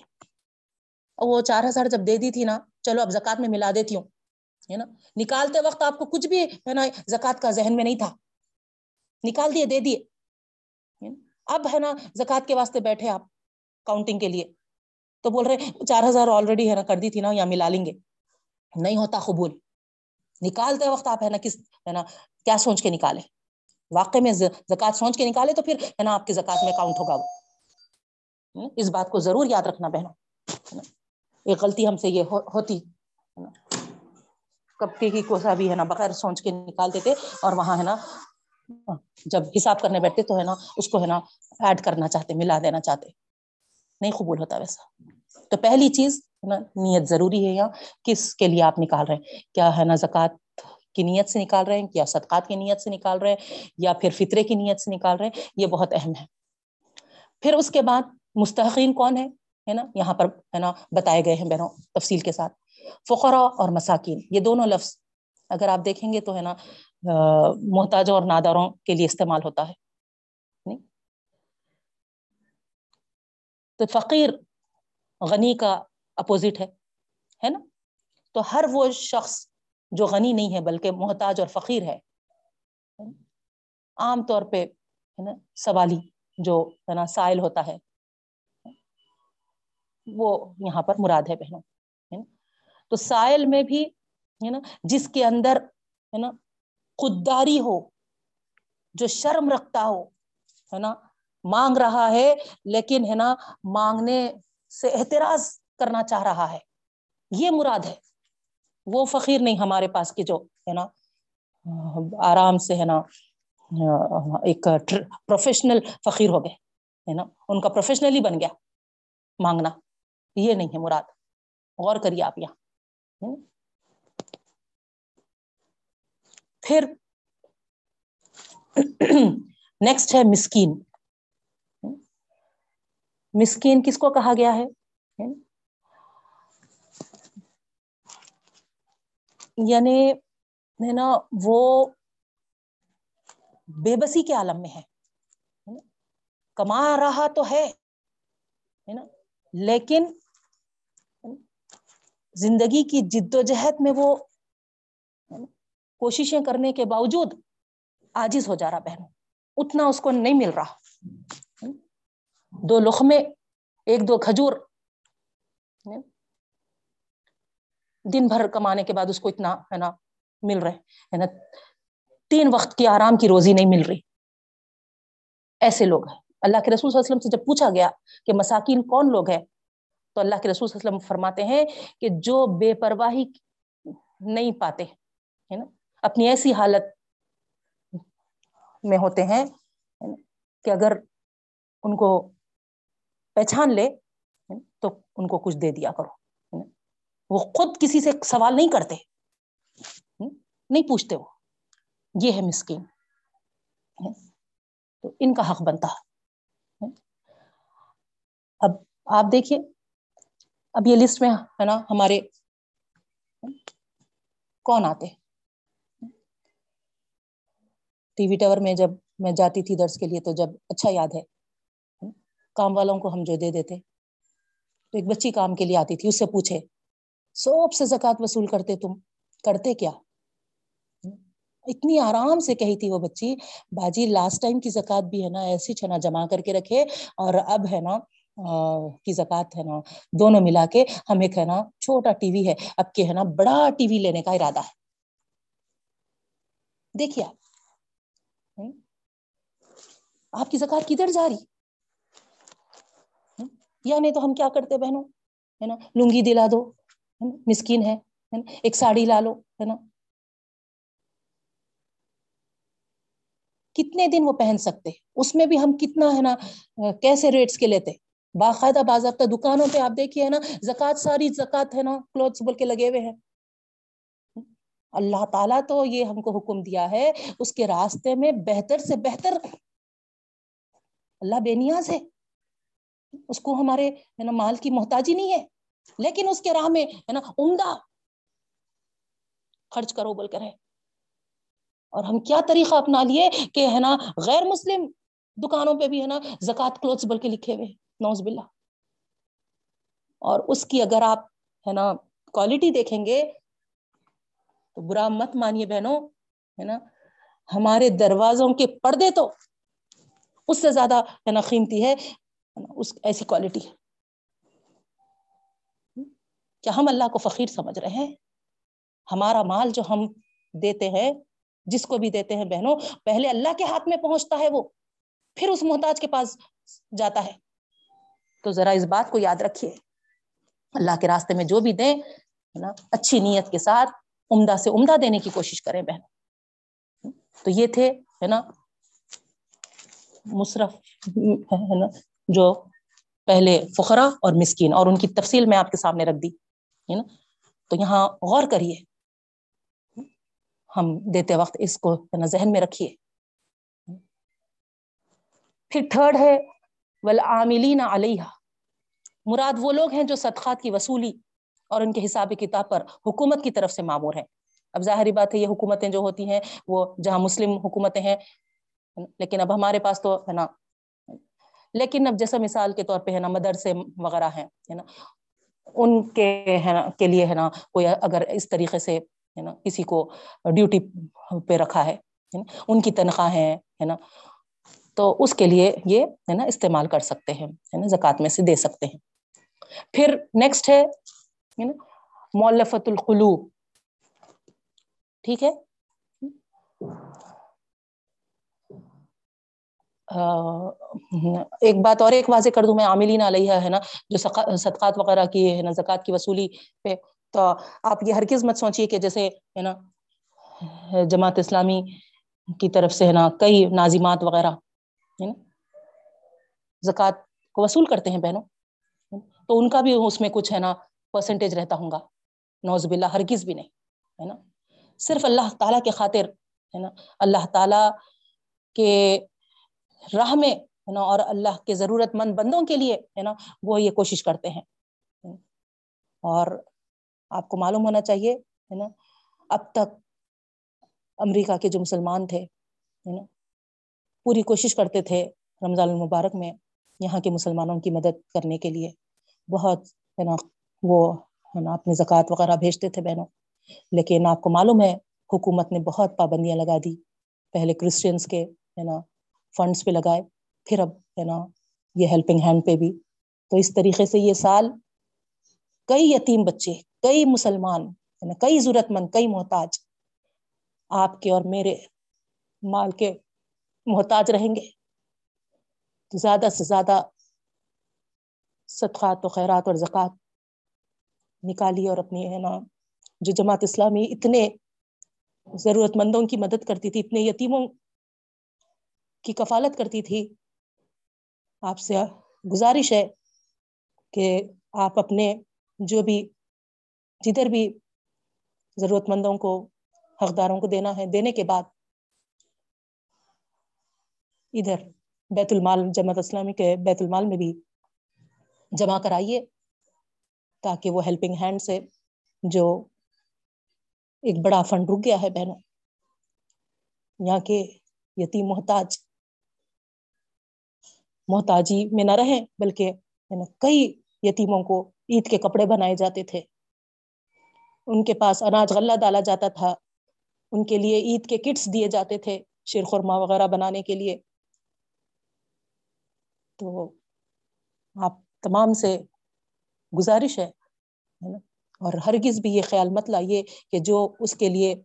A: وہ چار ہزار جب دے دی تھی نا، چلو اب زکوٰۃ میں ملا دیتی ہوں، ہے نا۔ نکالتے وقت آپ کو کچھ بھی ہے نا زکوٰۃ کا ذہن میں نہیں تھا۔ نکال دیے، دے دیے۔ اب ہے نا زکوٰۃ کے واسطے بیٹھے آپ کاؤنٹنگ کے لیے۔ تو بول رہے چار ہزار آلریڈی ہے نا کر دی تھی نا، یا ملا لیں گے۔ نہیں ہوتا قبول۔ نکالتے وقت آپ ہے نا کس ہے نا کیا سوچ کے نکالے واقع میں زکوٰۃ سوچ کے نکالے تو پھر ہے نا آپ کی زکوٰۃ میں کاؤنٹ ہوگا وہ۔ اس بات کو ضرور یاد رکھنا بہنوں۔ ایک غلطی ہم سے یہ ہوتی۔ کب کی کوسا بھی ہے نا بغیر سوچ کے نکال دیتے اور وہاں ہے نا جب حساب کرنے بیٹھتے تو ہے نا اس کو ہے نا ایڈ کرنا چاہتے، ملا دینا چاہتے۔ نہیں قبول ہوتا ویسا۔ تو پہلی چیز نا، نیت ضروری ہے یہاں کس کے لیے آپ نکال رہے ہیں؟ کیا ہے نا زکوٰۃ کی نیت سے نکال رہے ہیں؟ یا صدقات کی نیت سے نکال رہے ہیں؟ یا پھر فطرے کی نیت سے نکال رہے ہیں؟ یہ بہت اہم ہے۔ پھر اس کے بعد مستحقین کون ہے ہے نا، یہاں پر ہے نا بتائے گئے ہیں بہنوں تفصیل کے ساتھ۔ فقرا اور مساکین، یہ دونوں لفظ اگر آپ دیکھیں گے تو ہے نا محتاجوں اور ناداروں کے لیے استعمال ہوتا ہے۔ تو فقیر غنی کا اپوزٹ ہے نا؟ تو ہر وہ شخص جو غنی نہیں ہے بلکہ محتاج اور فقیر ہے عام طور پہ، ہے نا، سوالی جو ہے نا، سائل ہوتا ہے، وہ یہاں پر مراد ہے بہنوں تو سائل میں بھی، ہے نا، جس کے اندر، ہے نا، خودداری ہو، جو شرم رکھتا ہو، ہے نا، مانگ رہا ہے، لیکن، ہے نا، مانگنے سے احتراز کرنا چاہ رہا ہے۔ یہ مراد ہے۔ وہ فقیر نہیں ہمارے پاس کے جو ہے نا، آرام سے ہے نا، ایک پروفیشنل فقیر ہو گئے، ہے نا۔ ان کا پروفیشنلی بن گیا۔ مانگنا، یہ نہیں ہے مراد۔ غور کریے آپ یہاں۔ پھر نیکسٹ ہے مسکین۔ مسکین کس کو کہا گیا ہے؟ یعنی ہے نا وہ بے بسی کے عالم میں ہے کما رہا تو ہے نا؟ لیکن زندگی کی جد و جہد میں وہ کوششیں کرنے کے باوجود آجز ہو جا رہا بہنوں، اتنا اس کو نہیں مل رہا۔ دو لخمے، ایک دو کھجور دن بھر کمانے کے بعد اس کو اتنا، ہے نا، مل رہے، ہے نا، تین وقت کی آرام کی روزی نہیں مل رہی۔ ایسے لوگ ہیں۔ اللہ کے رسول صلی اللہ علیہ وسلم سے جب پوچھا گیا کہ مساکین کون لوگ ہیں، تو اللہ کے رسول صلی اللہ علیہ وسلم فرماتے ہیں کہ جو بے پرواہی نہیں پاتے، ہے نا، اپنی ایسی حالت میں ہوتے ہیں کہ اگر ان کو پہچان لے تو ان کو کچھ دے دیا کرو۔ وہ خود کسی سے سوال نہیں کرتے۔ نہیں پوچھتے وہ۔ یہ ہے مسکین۔ تو ان کا حق بنتا۔ اب آپ دیکھیے، اب یہ لسٹ میں ہے نا ہمارے کون آتے۔ ٹی وی ٹاور میں جب میں جاتی تھی درس کے لیے تو جب اچھا یاد ہے۔ کام والوں کو ہم جو دے دیتے۔ تو ایک بچی کام کے لیے آتی تھی، اس سے پوچھے۔ سوب سے زکات وصول کرتے، تم کرتے کیا؟ اتنی آرام سے کہی تھی وہ بچی، باجی لاسٹ ٹائم کی زکات بھی ہے نا، ایسی چھنا جمع کر کے رکھے اور اب ہے نا کی زکات ہے نا، دونوں ملا کے ہم ایک ہے نا چھوٹا ٹی وی ہے۔ اب کے ہے نا بڑا ٹی وی لینے کا ارادہ ہے۔ دیکھیے آپ۔ آپ کی زکات کدھر جا رہی؟ یا یعنی نہیں تو ہم کیا کرتے بہنوں؟ ہے نا، لنگی دلا دو۔ مسکین ہے ایک ساڑی لا لو، ہے نا؟ کتنے دن وہ پہن سکتے؟ اس میں بھی ہم کتنا، ہے نا، کیسے ریٹس کے لیتے؟ باقاعدہ باضابطہ دکانوں پہ آپ دیکھیے، ہے نا زکات ساری زکات ہے نا کلوتھس بول کے لگے ہوئے ہیں۔ اللہ تعالیٰ تو یہ ہم کو حکم دیا ہے، اس کے راستے میں بہتر سے بہتر۔ اللہ بے نیاز ہے۔ اس کو ہمارے، ہے نا، مال کی محتاجی نہیں ہے۔ لیکن اس کے راہ میں ہے نا عمدہ خرچ کرو، بول کر ہے اور ہم کیا طریقہ اپنا لیے کہ ہے نا غیر مسلم دکانوں پہ بھی ہے نا زکات کلوتھس بول کے لکھے ہوئے۔ نوز باللہ۔ اور اس کی اگر آپ ہے نا کوالٹی دیکھیں گے تو برا مت مانیے بہنوں، ہے نا۔ ہمارے دروازوں کے پردے تو اس سے زیادہ ہے نا قیمتی ہے۔ اس ایسی کوالٹی ہے کیا ہم اللہ کو فقیر سمجھ رہے ہیں؟ ہمارا مال جو ہم دیتے ہیں، جس کو بھی دیتے ہیں بہنوں، پہلے اللہ کے ہاتھ میں پہنچتا ہے وہ، پھر اس محتاج کے پاس جاتا ہے۔ تو ذرا اس بات کو یاد رکھیے۔ اللہ کے راستے میں جو بھی دیں، ہے نا، اچھی نیت کے ساتھ عمدہ سے عمدہ دینے کی کوشش کریں بہن تو یہ تھے، ہے نا، مصرف، ہے نا، جو پہلے فخرا اور مسکین، اور ان کی تفصیل میں آپ کے سامنے رکھ دی۔ ہے نا؟ تو یہاں غور کریے۔ ہم دیتے وقت اس کو ذہن میں رکھیے۔ پھر تھرڈ ہے ولعاملین علیہ مراد وہ لوگ ہیں جو صدقات کی وصولی اور ان کے حساب کتاب پر حکومت کی طرف سے معمور ہیں۔ اب ظاہری بات ہے، یہ حکومتیں جو ہوتی ہیں، وہ جہاں مسلم حکومتیں ہیں، لیکن اب ہمارے پاس تو ہے نا۔ لیکن اب جیسا مثال کے طور پہ ہے نا، مدرسے وغیرہ ہیں، ہے نا۔ ان کے ہے نا، کے لیے ہے نا، کوئی اگر اس طریقے سے ہے نا، کسی کو ڈیوٹی پہ رکھا ہے ان کی تنخواہیں ہے نا، تو اس کے لیے یہ ہے نا استعمال کر سکتے ہیں، ہے نا، زکوٰۃ میں سے دے سکتے ہیں۔ پھر نیکسٹ ہے مولفت القلوب۔ ٹھیک ہے؟ ایک بات اور ایک واضح کر دوں میں، عاملین علیہ ہے نا، جو صدقات وغیرہ کی ہے نا، زکوٰۃ کی وصولی پہ۔ تو آپ یہ ہرگز مت سوچیے کہ جیسے ہے نا، جماعت اسلامی کی طرف سے ہے نا، کئی نازیمات وغیرہ ہے نا، زکوٰۃ کو وصول کرتے ہیں بہنوں۔ تو ان کا بھی اس میں کچھ ہے نا پرسنٹیج رہتا ہوں گا۔ نوز باللہ، ہرگز بھی نہیں، ہے نا۔ صرف اللہ تعالیٰ کے خاطر ہے نا، اللہ تعالیٰ کے راہ میں، ہے نا، اور اللہ کے ضرورت مند بندوں کے لیے، ہے نا، وہ یہ کوشش کرتے ہیں۔ اور آپ کو معلوم ہونا چاہیے، ہے نا، اب تک امریکہ کے جو مسلمان تھے، ہے نا، پوری کوشش کرتے تھے رمضان المبارک میں یہاں کے مسلمانوں کی مدد کرنے کے لیے۔ بہت، ہے نا، وہ، ہے نا، اپنے زکوٰۃ وغیرہ بھیجتے تھے بہنوں۔ لیکن آپ کو معلوم ہے، حکومت نے بہت پابندیاں لگا دی۔ پہلے کرسچنس کے، ہے نا فنڈس پہ لگائے، پھر اب ہے نا یہ ہیلپنگ ہینڈ پہ بھی۔ تو اس طریقے سے یہ سال کئی یتیم بچے، کئی مسلمان، ہے نا، کئی ضرورت مند کئی محتاج آپ کے اور میرے مال کے محتاج رہیں گے۔ تو زیادہ سے زیادہ صدقات و خیرات اور زکوٰۃ نکالی اور اپنی، ہے نا، جو جماعت اسلامی اتنے ضرورت مندوں کی مدد کرتی تھی، اتنے یتیموں کی کفالت کرتی تھی، آپ سے گزارش ہے کہ آپ اپنے جو بھی، جدھر بھی ضرورت مندوں کو، حقداروں کو دینا ہے، دینے کے بعد ادھر بیت المال، جماعت اسلامی کے بیت المال میں بھی جمع کرائیے تاکہ وہ ہیلپنگ ہینڈ سے جو ایک بڑا فنڈ رک گیا ہے بہنوں، یہاں کے یتیم محتاج محتاجی میں نہ رہیں، بلکہ یعنی کئی یتیموں کو عید کے کپڑے بنائے جاتے تھے۔ ان کے پاس اناج غلہ ڈالا جاتا تھا۔ ان کے لیے عید کے کٹس دیے جاتے تھے شیر خورما وغیرہ بنانے کے لیے۔ تو آپ تمام سے گزارش ہے اور ہرگز بھی یہ خیال مت لائیے کہ جو اس کے لیے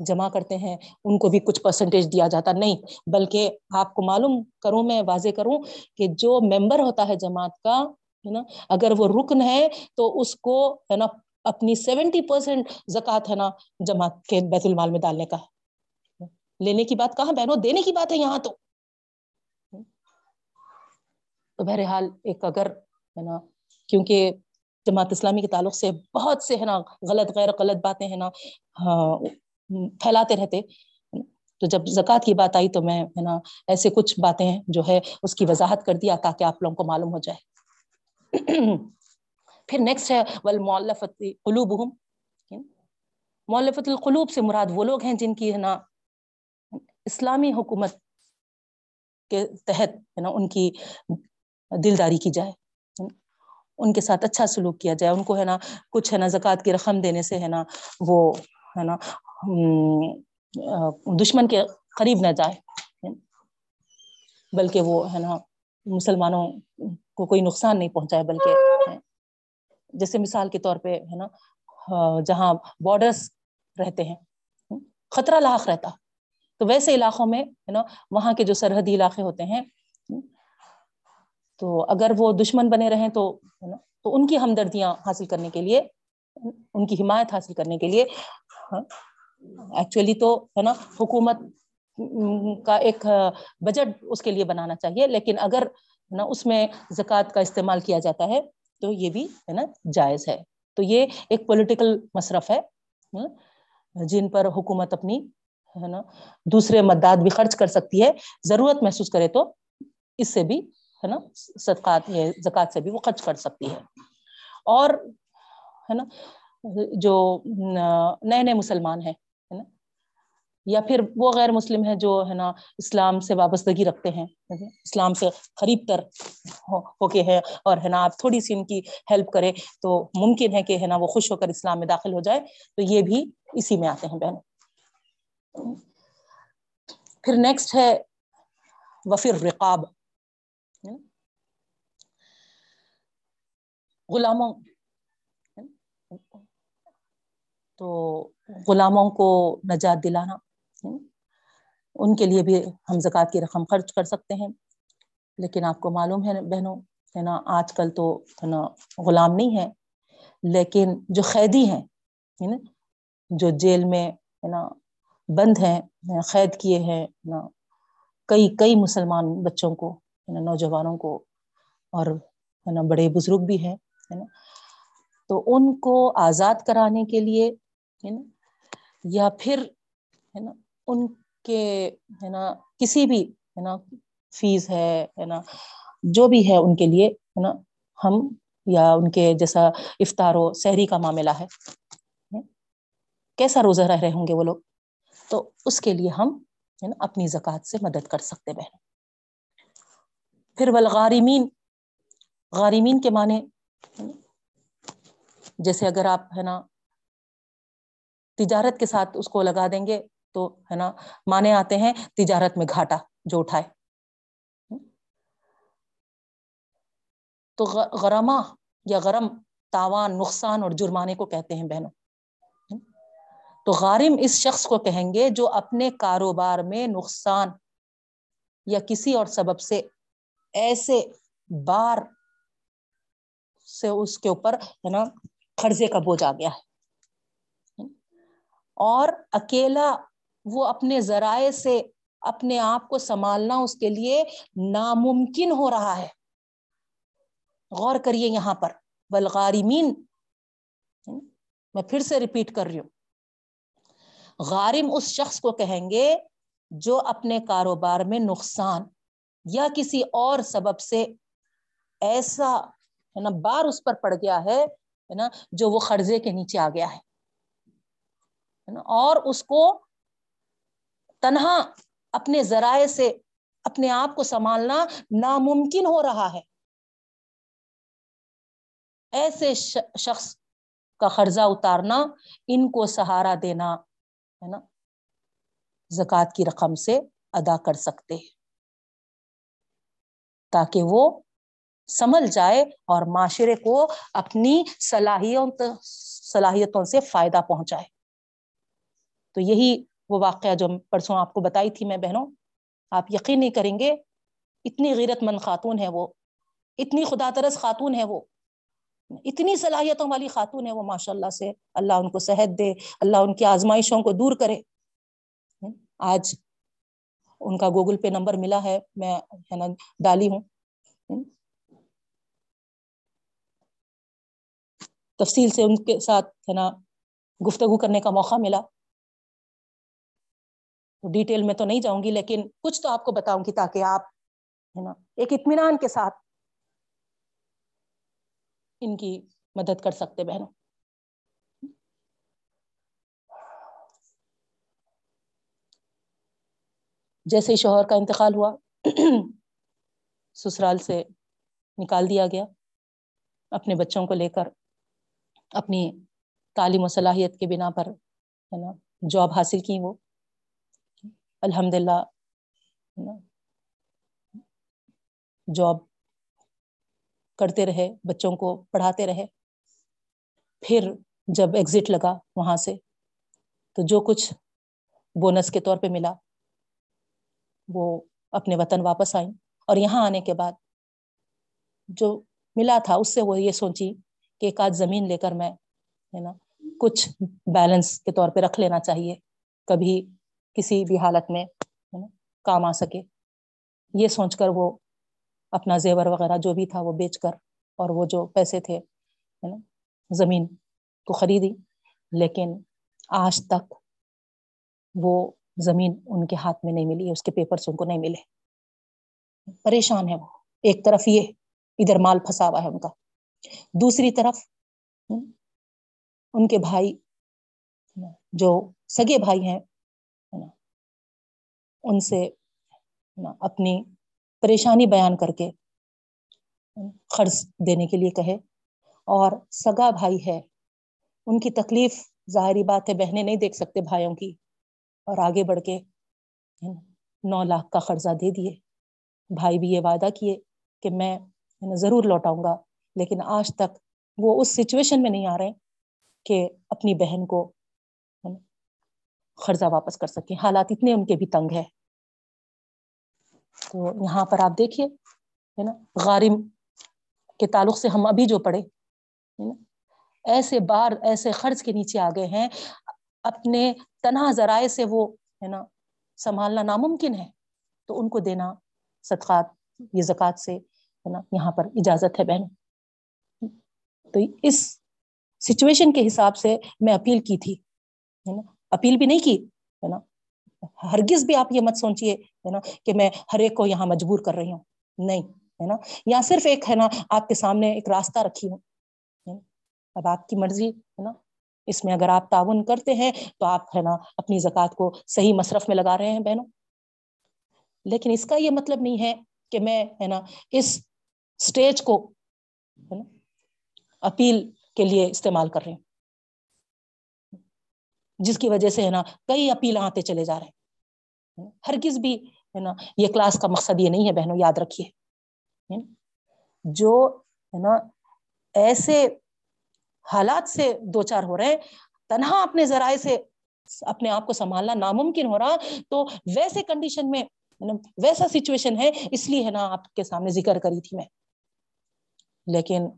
A: جمع کرتے ہیں، ان کو بھی کچھ پرسنٹیج دیا جاتا نہیں، بلکہ آپ کو معلوم کروں میں، واضح کروں کہ جو ممبر ہوتا ہے جماعت کا، ہے نا، اگر وہ رکن ہے تو اس کو، ہے نا، اپنی سیونٹی پرسینٹ زکوٰۃ، ہے نا، جماعت کے بیت المال میں ڈالنے کا۔ لینے کی بات کہاں، بہنوں، دینے کی بات ہے یہاں تو۔ تو بہرحال ایک اگر، ہے نا، کیونکہ جماعت اسلامی کے تعلق سے بہت سے، ہے نا، غلط، غیر غلط باتیں، ہے نا ہاں، پھیلاتے رہتے۔ تو جب زکوٰۃ کی بات آئی تو میں، ہے نا، ایسے کچھ باتیں جو ہے اس کی وضاحت کر دیا تاکہ آپ لوگوں کو معلوم ہو جائے۔ پھر نیکسٹ ہے، ول مولفت قلوب مولفت القلوب سے مراد وہ لوگ ہیں جن کی، ہے نا، اسلامی حکومت کے تحت، ہے نا، ان کی دلداری کی جائے۔ ان کے ساتھ اچھا سلوک کیا جائے۔ ان کو، ہے نا، کچھ، ہے نا، زکوٰۃ کی رقم دینے سے، ہے نا، وہ ہے نا دشمن کے قریب نہ جائے۔ بلکہ وہ ہے نا، مسلمانوں کو کوئی نقصان نہیں پہنچائے، بلکہ جیسے مثال کے طور پہ ہے نا جہاں بارڈرس رہتے ہیں، خطرہ لاحق رہتا۔ تو ویسے علاقوں میں ہے نا، وہاں کے جو سرحدی علاقے ہوتے ہیں، تو اگر وہ دشمن بنے رہیں تو تو ان کی ہمدردیاں حاصل کرنے کے لیے، ان کی حمایت حاصل کرنے کے لیے ایکچولی تو ہے نا حکومت کا ایک بجٹ اس کے لیے بنانا چاہیے، لیکن اگر نا اس میں زکوٰۃ کا استعمال کیا جاتا ہے تو یہ بھی ہے نا جائز ہے۔ تو یہ ایک پولیٹیکل مصرف ہے جن پر حکومت اپنی ہے نا دوسرے مداد بھی خرچ کر سکتی ہے۔ ضرورت محسوس کرے تو اس سے بھی ہے نا صدقات زکوٰۃ سے بھی وہ خرچ کر سکتی ہے۔ اور ہے نا جو نئے نئے مسلمان ہیں، ہے نا؟ یا پھر وہ غیر مسلم ہے جو، ہے نا، اسلام سے وابستگی رکھتے ہیں اسلام سے قریب تر ہو کے ہے اور، ہے نا، آپ تھوڑی سی ان کی ہیلپ کرے تو ممکن ہے کہ، ہے نا، وہ خوش ہو کر اسلام میں داخل ہو جائے۔ تو یہ بھی اسی میں آتے ہیں بہن پھر نیکسٹ ہے وفر رقاب غلاموں۔ تو غلاموں کو نجات دلانا ان کے لیے بھی ہم زکوٰۃ کی رقم خرچ کر سکتے ہیں۔ لیکن آپ کو معلوم ہے بہنوں، ہے نا، آج کل تو ہے نا غلام نہیں ہے لیکن جو قیدی ہیں نا، جو جیل میں ہے نا بند ہیں قید کیے ہیں نا، کئی کئی مسلمان بچوں کو، ہے نا، نوجوانوں کو، اور ہے نا بڑے بزرگ بھی ہیں، ہے نا۔ تو ان کو آزاد کرانے کے لیے ہے نا؟ یا پھر ہے نا، ان کے ہے نا، کسی بھی ہے نا فیس ہے ہے نا، جو بھی ہے ان کے لیے ہے نا، ہم یا ان کے جیسا افطار و سحری کا معاملہ ہے کیسا روزہ رہ رہے ہوں گے وہ لوگ؟ تو اس کے لیے ہم ہے نا اپنی زکوٰۃ سے مدد کر سکتے بہن پھر ولغارمین غارمین کے معنی جیسے اگر آپ ہے نا تجارت کے ساتھ اس کو لگا دیں گے تو، ہے نا مانے آتے ہیں تجارت میں گھاٹا جو اٹھائے تو غرما یا غرم، تاوان، نقصان اور جرمانے کو کہتے ہیں بہنوں۔ تو غارم اس شخص کو کہیں گے جو اپنے کاروبار میں نقصان یا کسی اور سبب سے ایسے بار سے اس کے اوپر، ہے نا، قرضے کا بوجھ آ گیا ہے۔ اور اکیلا وہ اپنے ذرائع سے اپنے آپ کو سنبھالنا اس کے لیے ناممکن ہو رہا ہے۔ غور کریے یہاں پر۔ بلغارمین میں پھر سے ریپیٹ کر رہی ہوں۔ غارم اس شخص کو کہیں گے جو اپنے کاروبار میں نقصان یا کسی اور سبب سے ایسا ہے نا، بار اس پر پڑ گیا ہے نا، جو وہ قرضے کے نیچے آ گیا ہے۔ اور اس کو تنہا اپنے ذرائع سے اپنے آپ کو سنبھالنا ناممکن ہو رہا ہے۔ ایسے شخص کا قرضہ اتارنا، ان کو سہارا دینا، ہے نا؟ زکوٰۃ کی رقم سے ادا کر سکتے تاکہ وہ سمجھ جائے اور معاشرے کو اپنی صلاحیت صلاحیتوں سے فائدہ پہنچائے۔ تو یہی وہ واقعہ جو پرسوں آپ کو بتائی تھی میں بہنوں، آپ یقین نہیں کریں گے، اتنی غیرت مند خاتون ہے وہ، اتنی خدا ترس خاتون ہے وہ، اتنی صلاحیتوں والی خاتون ہے وہ ماشاء اللہ سے اللہ ان کو صحت دے، اللہ ان کی آزمائشوں کو دور کرے۔ آج ان کا گوگل پہ نمبر ملا ہے، میں ہے نا ڈالی ہوں۔ تفصیل سے ان کے ساتھ ہے نا گفتگو کرنے کا موقع ملا۔ ڈیٹیل میں تو نہیں جاؤں گی، لیکن کچھ تو آپ کو بتاؤں گی تاکہ آپ، ہے نا، ایک اطمینان کے ساتھ ان کی مدد کر سکتے بہنوں۔ جیسے ہی شوہر کا انتقال ہوا، سسرال سے نکال دیا گیا، اپنے بچوں کو لے کر اپنی تعلیم و صلاحیت کے بنا پر، ہے نا، جاب حاصل کی وہ۔ الحمد للہ جاب کرتے رہے، بچوں کو پڑھاتے رہے۔ پھر جب ایگزٹ لگا وہاں سے، تو جو کچھ بونس کے طور پہ ملا، وہ اپنے وطن واپس آئیں۔ اور یہاں آنے کے بعد جو ملا تھا، اس سے وہ یہ سوچی کہ ایک آدھ زمین لے کر میں، ہے نا، کچھ بیلنس کے طور پہ رکھ لینا چاہیے۔ کبھی کسی بھی حالت میں کام آ سکے۔ یہ سوچ کر وہ اپنا زیور وغیرہ جو بھی تھا وہ بیچ کر اور وہ جو پیسے تھے زمین کو خریدی۔ لیکن آج تک وہ زمین ان کے ہاتھ میں نہیں ملی، اس کے پیپرس ان کو نہیں ملے۔ پریشان ہے وہ۔ ایک طرف یہ، ادھر مال پھنسا ہوا ہے ان کا۔ دوسری طرف ان کے بھائی، جو سگے بھائی ہیں ان سے اپنی پریشانی بیان کر کے قرض دینے کے لیے کہے۔ اور سگا بھائی ہے، ان کی تکلیف ظاہری بات ہے، بہنیں نہیں دیکھ سکتے بھائیوں کی۔ اور آگے بڑھ کے نو لاکھ کا قرضہ دے دیے۔ بھائی بھی یہ وعدہ کیے کہ میں ضرور لوٹاؤں گا، لیکن آج تک وہ اس سچویشن میں نہیں آ رہے کہ اپنی بہن کو قرضہ واپس کر سکیں۔ حالات اتنے ان کے بھی تنگ ہے تو یہاں پر آپ دیکھیے، ہے نا، غارم کے تعلق سے ہم ابھی جو پڑھے ہے نا، ایسے بار، ایسے خرچ کے نیچے آ گئے ہیں۔ اپنے تنہا ذرائع سے وہ، ہے نا، سنبھالنا ناممکن ہے۔ تو ان کو دینا صدقات، یہ زکوٰۃ سے، ہے نا، یہاں پر اجازت ہے بہن۔ تو اس سچویشن کے حساب سے میں اپیل کی تھی، ہے نا اپیل بھی نہیں کی، ہے نا؟ ہرگز بھی آپ یہ مت سوچیے ہے نا، کہ میں ہر ایک کو یہاں مجبور کر رہی ہوں۔ نہیں، ہے نا؟ یا صرف ایک، ہے نا، آپ کے سامنے ایک راستہ رکھی ہوں۔ اب آپ کی مرضی، ہے نا؟ اس میں اگر آپ تعاون کرتے ہیں تو آپ، ہے نا، اپنی زکوٰۃ کو صحیح مصرف میں لگا رہے ہیں بہنوں۔ لیکن اس کا یہ مطلب نہیں ہے کہ میں، ہے نا، اس اسٹیج کو، ہے نا، اپیل کے لیے استعمال کر رہے ہیں جس کی وجہ سے ہے نا کئی اپیل آتے چلے جا رہے ہیں۔ ہرگز بھی ہے نا یہ کلاس کا مقصد یہ نہیں ہے، بہنوں یاد رکھیے۔ جو ہے نا ایسے حالات سے دو چار ہو رہے تنہا اپنے ذرائع سے اپنے آپ کو سنبھالنا ناممکن ہو رہا، تو ویسے کنڈیشن میں ویسا سچویشن ہے، اس لیے ہے نا آپ کے سامنے ذکر کری تھی میں۔ لیکن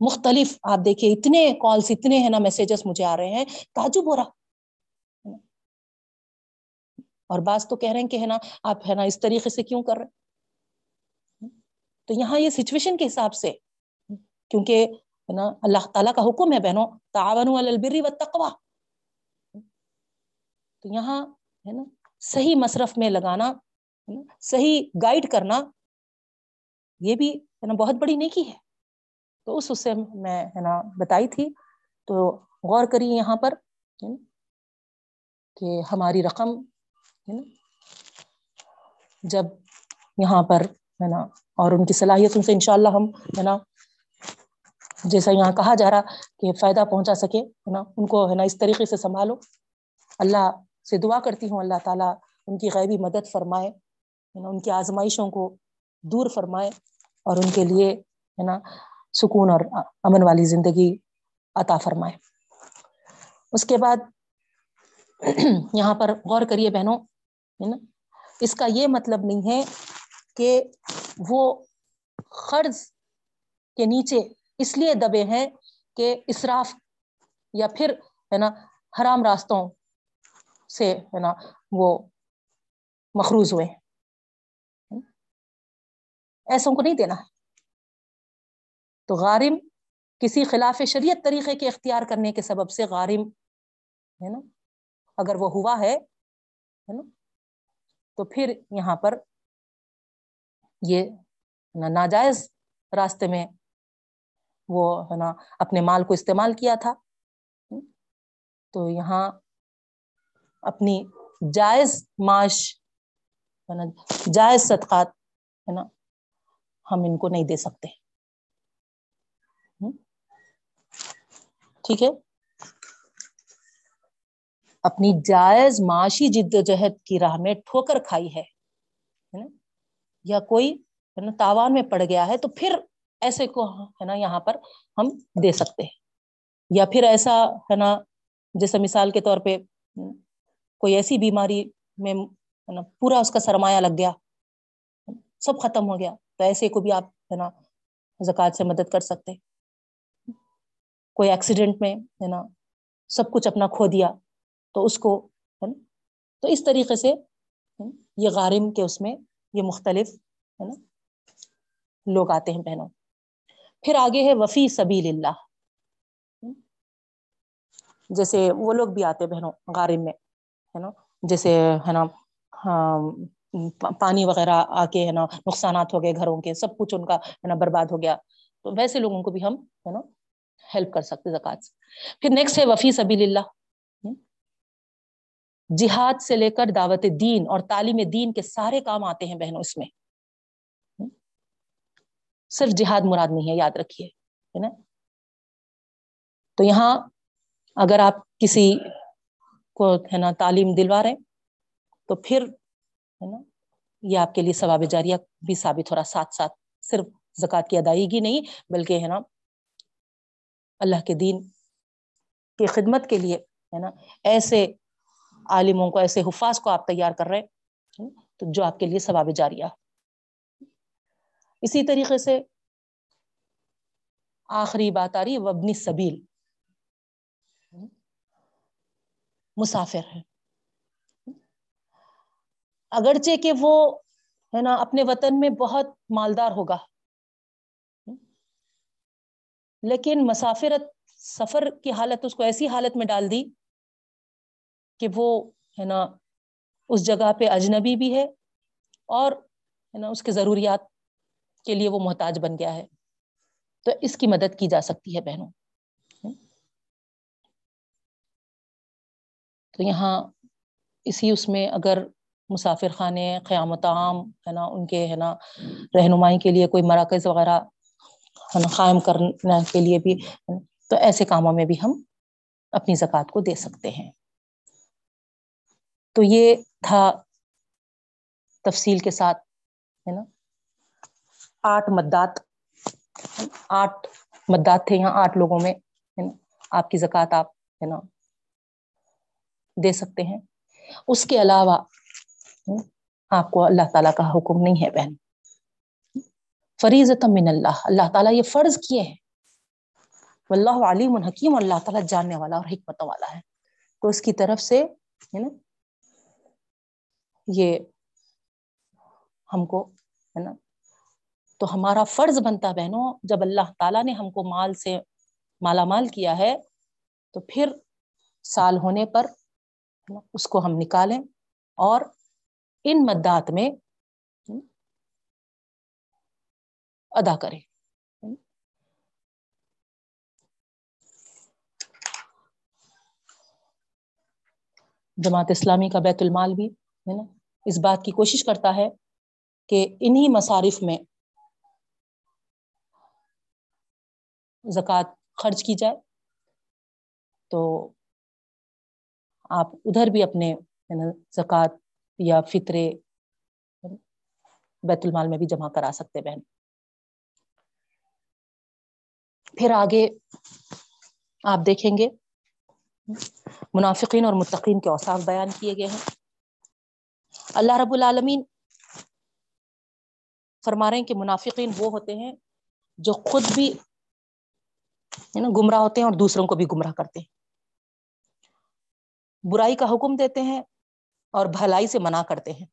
A: مختلف، آپ دیکھیے اتنے کالس اتنے ہیں نا میسجز مجھے آ رہے ہیں، تعجب ہو رہا۔ اور بعض تو کہہ رہے ہیں کہ ہے نا، آپ ہے نا اس طریقے سے کیوں کر رہے تو یہاں یہ سچویشن کے حساب سے، کیونکہ ہے نا اللہ تعالیٰ کا حکم ہے بہنوں تعاون البری و تقوا تو یہاں ہے نا صحیح مصرف میں لگانا صحیح گائیڈ کرنا، یہ بھی ہے نا بہت بڑی نیکی ہے۔ تو اس سے میں ہے نا بتائی تھی۔ تو غور کری یہاں پر کہ ہماری رقم جب یہاں پر، ہے نا، اور ان کی صلاحیتوں سے انشاءاللہ ہم، ہے نا، جیسا یہاں کہا جا رہا کہ فائدہ پہنچا سکے، ہے نا، ان کو، ہے نا، اس طریقے سے سنبھالو۔ اللہ سے دعا کرتی ہوں، اللہ تعالیٰ ان کی غیبی مدد فرمائے ان کی آزمائشوں کو دور فرمائے اور ان کے لیے، ہے نا سکون اور امن والی زندگی عطا فرمائے۔ اس کے بعد یہاں پر غور کریے بہنوں، ہے نا؟ اس کا یہ مطلب نہیں ہے کہ وہ قرض کے نیچے اس لیے دبے ہیں کہ اسراف یا پھر، ہے نا، حرام راستوں سے، ہے نا، وہ مخروض ہوئے۔ ایسوں کو نہیں دینا۔ ہے تو غارم کسی خلاف شریعت طریقے کے اختیار کرنے کے سبب سے غارم ہے نا؟ اگر وہ ہوا ہے نا؟ تو پھر یہاں پر یہ ناجائز راستے میں وہ ہے نا اپنے مال کو استعمال کیا تھا۔ تو یہاں اپنی جائز معاش، ہے نا، جائز صدقات، ہے نا، ہم ان کو نہیں دے سکتے۔ ٹھیک ہے؟ اپنی جائز معاشی جد و جہد کی راہ میں ٹھوکر کھائی ہے یا کوئی تاوان میں پڑ گیا ہے تو پھر ایسے کو ہے نا یہاں پر ہم دے سکتے ہیں۔ یا پھر ایسا ہے نا جیسے مثال کے طور پہ کوئی ایسی بیماری میں پورا اس کا سرمایہ لگ گیا، سب ختم ہو گیا، تو ایسے کو بھی آپ ہے نا زکوٰۃ سے مدد کر سکتے کوئی ایکسیڈنٹ میں، ہے نا، سب کچھ اپنا کھو دیا، تو اس کو، ہے نا، تو اس طریقے سے یہ غارم کے اس میں یہ مختلف، ہے نا، لوگ آتے ہیں بہنوں۔ پھر آگے ہے وفی سبیل اللہ۔ جیسے وہ لوگ بھی آتے بہنوں غارم میں، ہے نا، جیسے، ہے نا ہاں، پانی وغیرہ آ کے، ہے نا، نقصانات ہو گئے گھروں کے، سب کچھ ان کا، ہے نا، برباد ہو گیا۔ تو ویسے لوگوں کو بھی ہم، ہے نا ہیلپ کر سکتے زکات سے۔ پھر نیکسٹ ہے وفی سبیل اللہ۔ جہاد سے لے کر دعوت دین اور تعلیم دین کے سارے کام آتے ہیں بہنوں اس میں۔ صرف جہاد مراد نہیں ہے، یاد رکھیے، ہے نا؟ تو یہاں اگر آپ کسی کو، ہے نا، تعلیم دلوا رہے تو پھر، ہے نا، یہ آپ کے لیے ثواب جاریہ بھی ثابت ہو رہا۔ ساتھ ساتھ صرف زکوٰۃ کی ادائیگی نہیں، بلکہ، ہے نا اللہ کے دین کی خدمت کے لیے، ہے نا؟ ایسے عالموں کو، ایسے حفاظ کو آپ تیار کر رہے ہیں، تو جو آپ کے لیے ثواب جاریہ۔ اسی طریقے سے آخری بات آ رہی وبنی سبیل۔ مسافر ہے اگرچہ کہ وہ، ہے نا، اپنے وطن میں بہت مالدار ہوگا لیکن مسافرت سفر کی حالت اس کو ایسی حالت میں ڈال دی کہ وہ، ہے نا، اس جگہ پہ اجنبی بھی ہے اور، ہے نا، اس کے ضروریات کے لیے وہ محتاج بن گیا ہے۔ تو اس کی مدد کی جا سکتی ہے بہنوں۔ تو یہاں اسی اس میں اگر مسافر خانے، قیامت عام، ہے نا، ان کے، ہے نا، رہنمائی کے لیے کوئی مراکز وغیرہ قائم کرنے کے لیے بھی، تو ایسے کاموں میں بھی ہم اپنی زکوٰۃ کو دے سکتے ہیں۔ تو یہ تھا تفصیل کے ساتھ، ہے نا۔ آٹھ مدات آٹھ مدات تھے یہاں، آٹھ لوگوں میں آپ کی زکوٰۃ آپ، ہے نا، دے سکتے ہیں۔ اس کے علاوہ آپ کو اللہ تعالیٰ کا حکم نہیں ہے بہن۔ فریض من اللہ۔ اللہ تعالیٰ یہ فرض کیے ہیں۔ واللہ علیم الحکیم اللہ تعالیٰ جاننے والا اور حکمت والا ہے۔ تو اس کی طرف سے، ہے نا، یہ ہم کو، ہے نا، تو ہمارا فرض بنتا بہنوں، جب اللہ تعالیٰ نے ہم کو مال سے مالا مال کیا ہے، تو پھر سال ہونے پر اس کو ہم نکالیں اور ان مدات میں ادا کریں۔ جماعت اسلامی کا بیت المال بھی ہے نا، اس بات کی کوشش کرتا ہے کہ انہی مصارف میں زکوٰۃ خرچ کی جائے۔ تو آپ ادھر بھی اپنے زکوٰۃ یا فطرے بیت المال میں بھی جمع کرا سکتے بہن۔ پھر آگے آپ دیکھیں گے۔ منافقین اور متقین کے اوساف بیان کیے گئے ہیں۔ اللہ رب العالمین فرما رہے ہیں کہ منافقین وہ ہوتے ہیں جو خود بھی گمراہ ہوتے ہیں اور دوسروں کو بھی گمراہ کرتے ہیں۔ برائی کا حکم دیتے ہیں اور بھلائی سے منع کرتے ہیں۔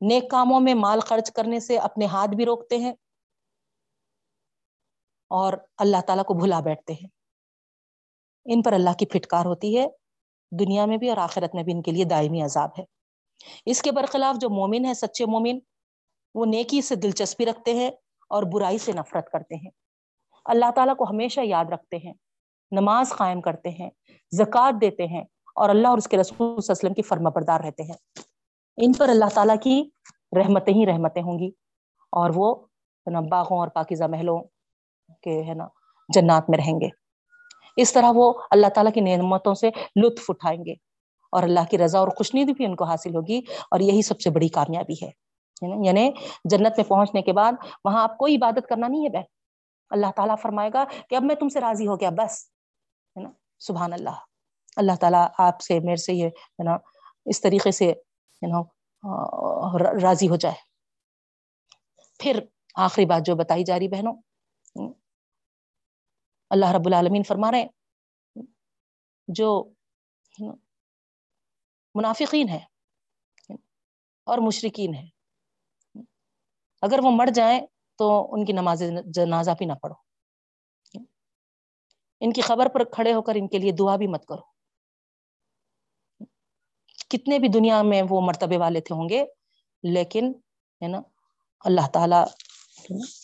A: نیک کاموں میں مال خرچ کرنے سے اپنے ہاتھ بھی روکتے ہیں۔ اور اللہ تعالیٰ کو بھلا بیٹھتے ہیں۔ ان پر اللہ کی پھٹکار ہوتی ہے۔ دنیا میں بھی اور آخرت میں بھی ان کے لیے دائمی عذاب ہے۔ اس کے برخلاف جو مومن ہے سچے مومن، وہ نیکی سے دلچسپی رکھتے ہیں اور برائی سے نفرت کرتے ہیں۔ اللہ تعالیٰ کو ہمیشہ یاد رکھتے ہیں۔ نماز قائم کرتے ہیں، زکوٰۃ دیتے ہیں اور اللہ اور اس کے رسول صلی اللہ علیہ وسلم کی فرما بردار رہتے ہیں۔ ان پر اللہ تعالیٰ کی رحمتیں ہی رحمتیں ہوں گی اور وہ باغوں اور پاکیزہ محلوں کے، ہے نا، جنات میں رہیں گے۔ اس طرح وہ اللہ تعالیٰ کی نعمتوں سے لطف اٹھائیں گے اور اللہ کی رضا اور خوشنیدی بھی ان کو حاصل ہوگی اور یہی سب سے بڑی کامیابی ہے۔ یعنی جنت میں پہنچنے کے بعد وہاں آپ کوئی عبادت کرنا نہیں ہے بہن۔ اللہ تعالیٰ فرمائے گا کہ اب میں تم سے راضی ہو گیا، بس۔ ہے نا، سبحان اللہ۔ اللہ تعالیٰ آپ سے، میرے سے یہ، ہے نا، اس طریقے سے راضی ہو جائے۔ پھر آخری بات جو بتائی جا رہی بہنوں اللہ رب العالمین فرما رہے جو منافقین ہے اور مشرقین ہے اگر وہ مر جائیں تو ان کی نماز جنازہ بھی نہ پڑھو۔ ان کی خبر پر کھڑے ہو کر ان کے لیے دعا بھی مت کرو۔ کتنے بھی دنیا میں وہ مرتبے والے تھے ہوں گے، لیکن ہے نا، اللہ تعالی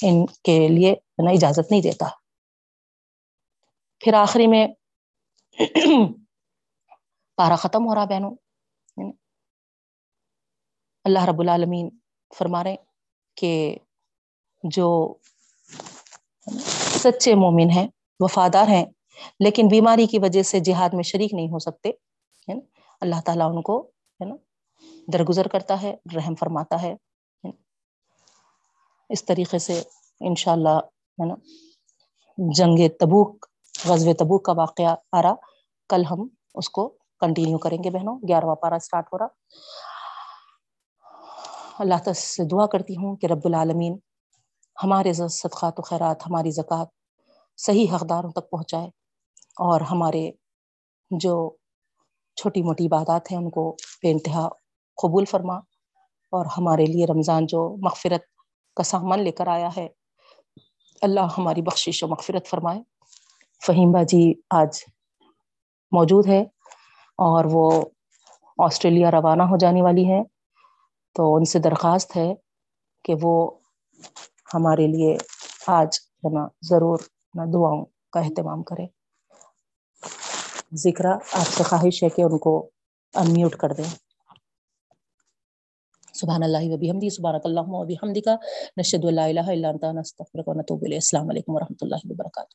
A: ان کے لیے نا اجازت نہیں دیتا۔ پھر آخری میں پارا ختم ہو رہا بہنوں۔ اللہ رب العالمین فرما رہے کہ جو سچے مومن ہیں، وفادار ہیں، لیکن بیماری کی وجہ سے جہاد میں شریک نہیں ہو سکتے اللہ تعالیٰ ان کو، ہے نا، درگزر کرتا ہے، رحم فرماتا ہے۔ اس طریقے سے انشاء اللہ ہے نا، جنگ تبوک غزب تبوک کا واقعہ آ رہا۔ کل ہم اس کو کنٹینیو کریں گے بہنوں، گیارہواں پارا اسٹارٹ ہو رہا۔ اللہ تعالی سے دعا کرتی ہوں کہ رب العالمین ہمارے صدقات و خیرات، ہماری زکوٰۃ صحیح حقداروں تک پہنچائے اور ہمارے جو چھوٹی موٹی عبادات ہیں، ان کو بے انتہا قبول فرما اور ہمارے لیے رمضان جو مغفرت کا سامان لے کر آیا ہے، اللہ ہماری بخشش و مغفرت فرمائے۔ فہیم جی آج موجود ہے اور وہ آسٹریلیا روانہ ہو جانے والی ہیں۔ تو ان سے درخواست ہے کہ وہ ہمارے لیے آج ہے نا ضرور نا دعاؤں کا اہتمام کرے ذکر آپ سے خواہش ہے کہ ان کو انمیوٹ کر دیں۔ سبحان اللہ وبی حمدی سبحانک اللہم وبی حمدی کا نشد اللہ الہ الا انتا نستغفرک و نتوب الیہ السلام علیکم ورحمۃ اللہ وبرکاتہ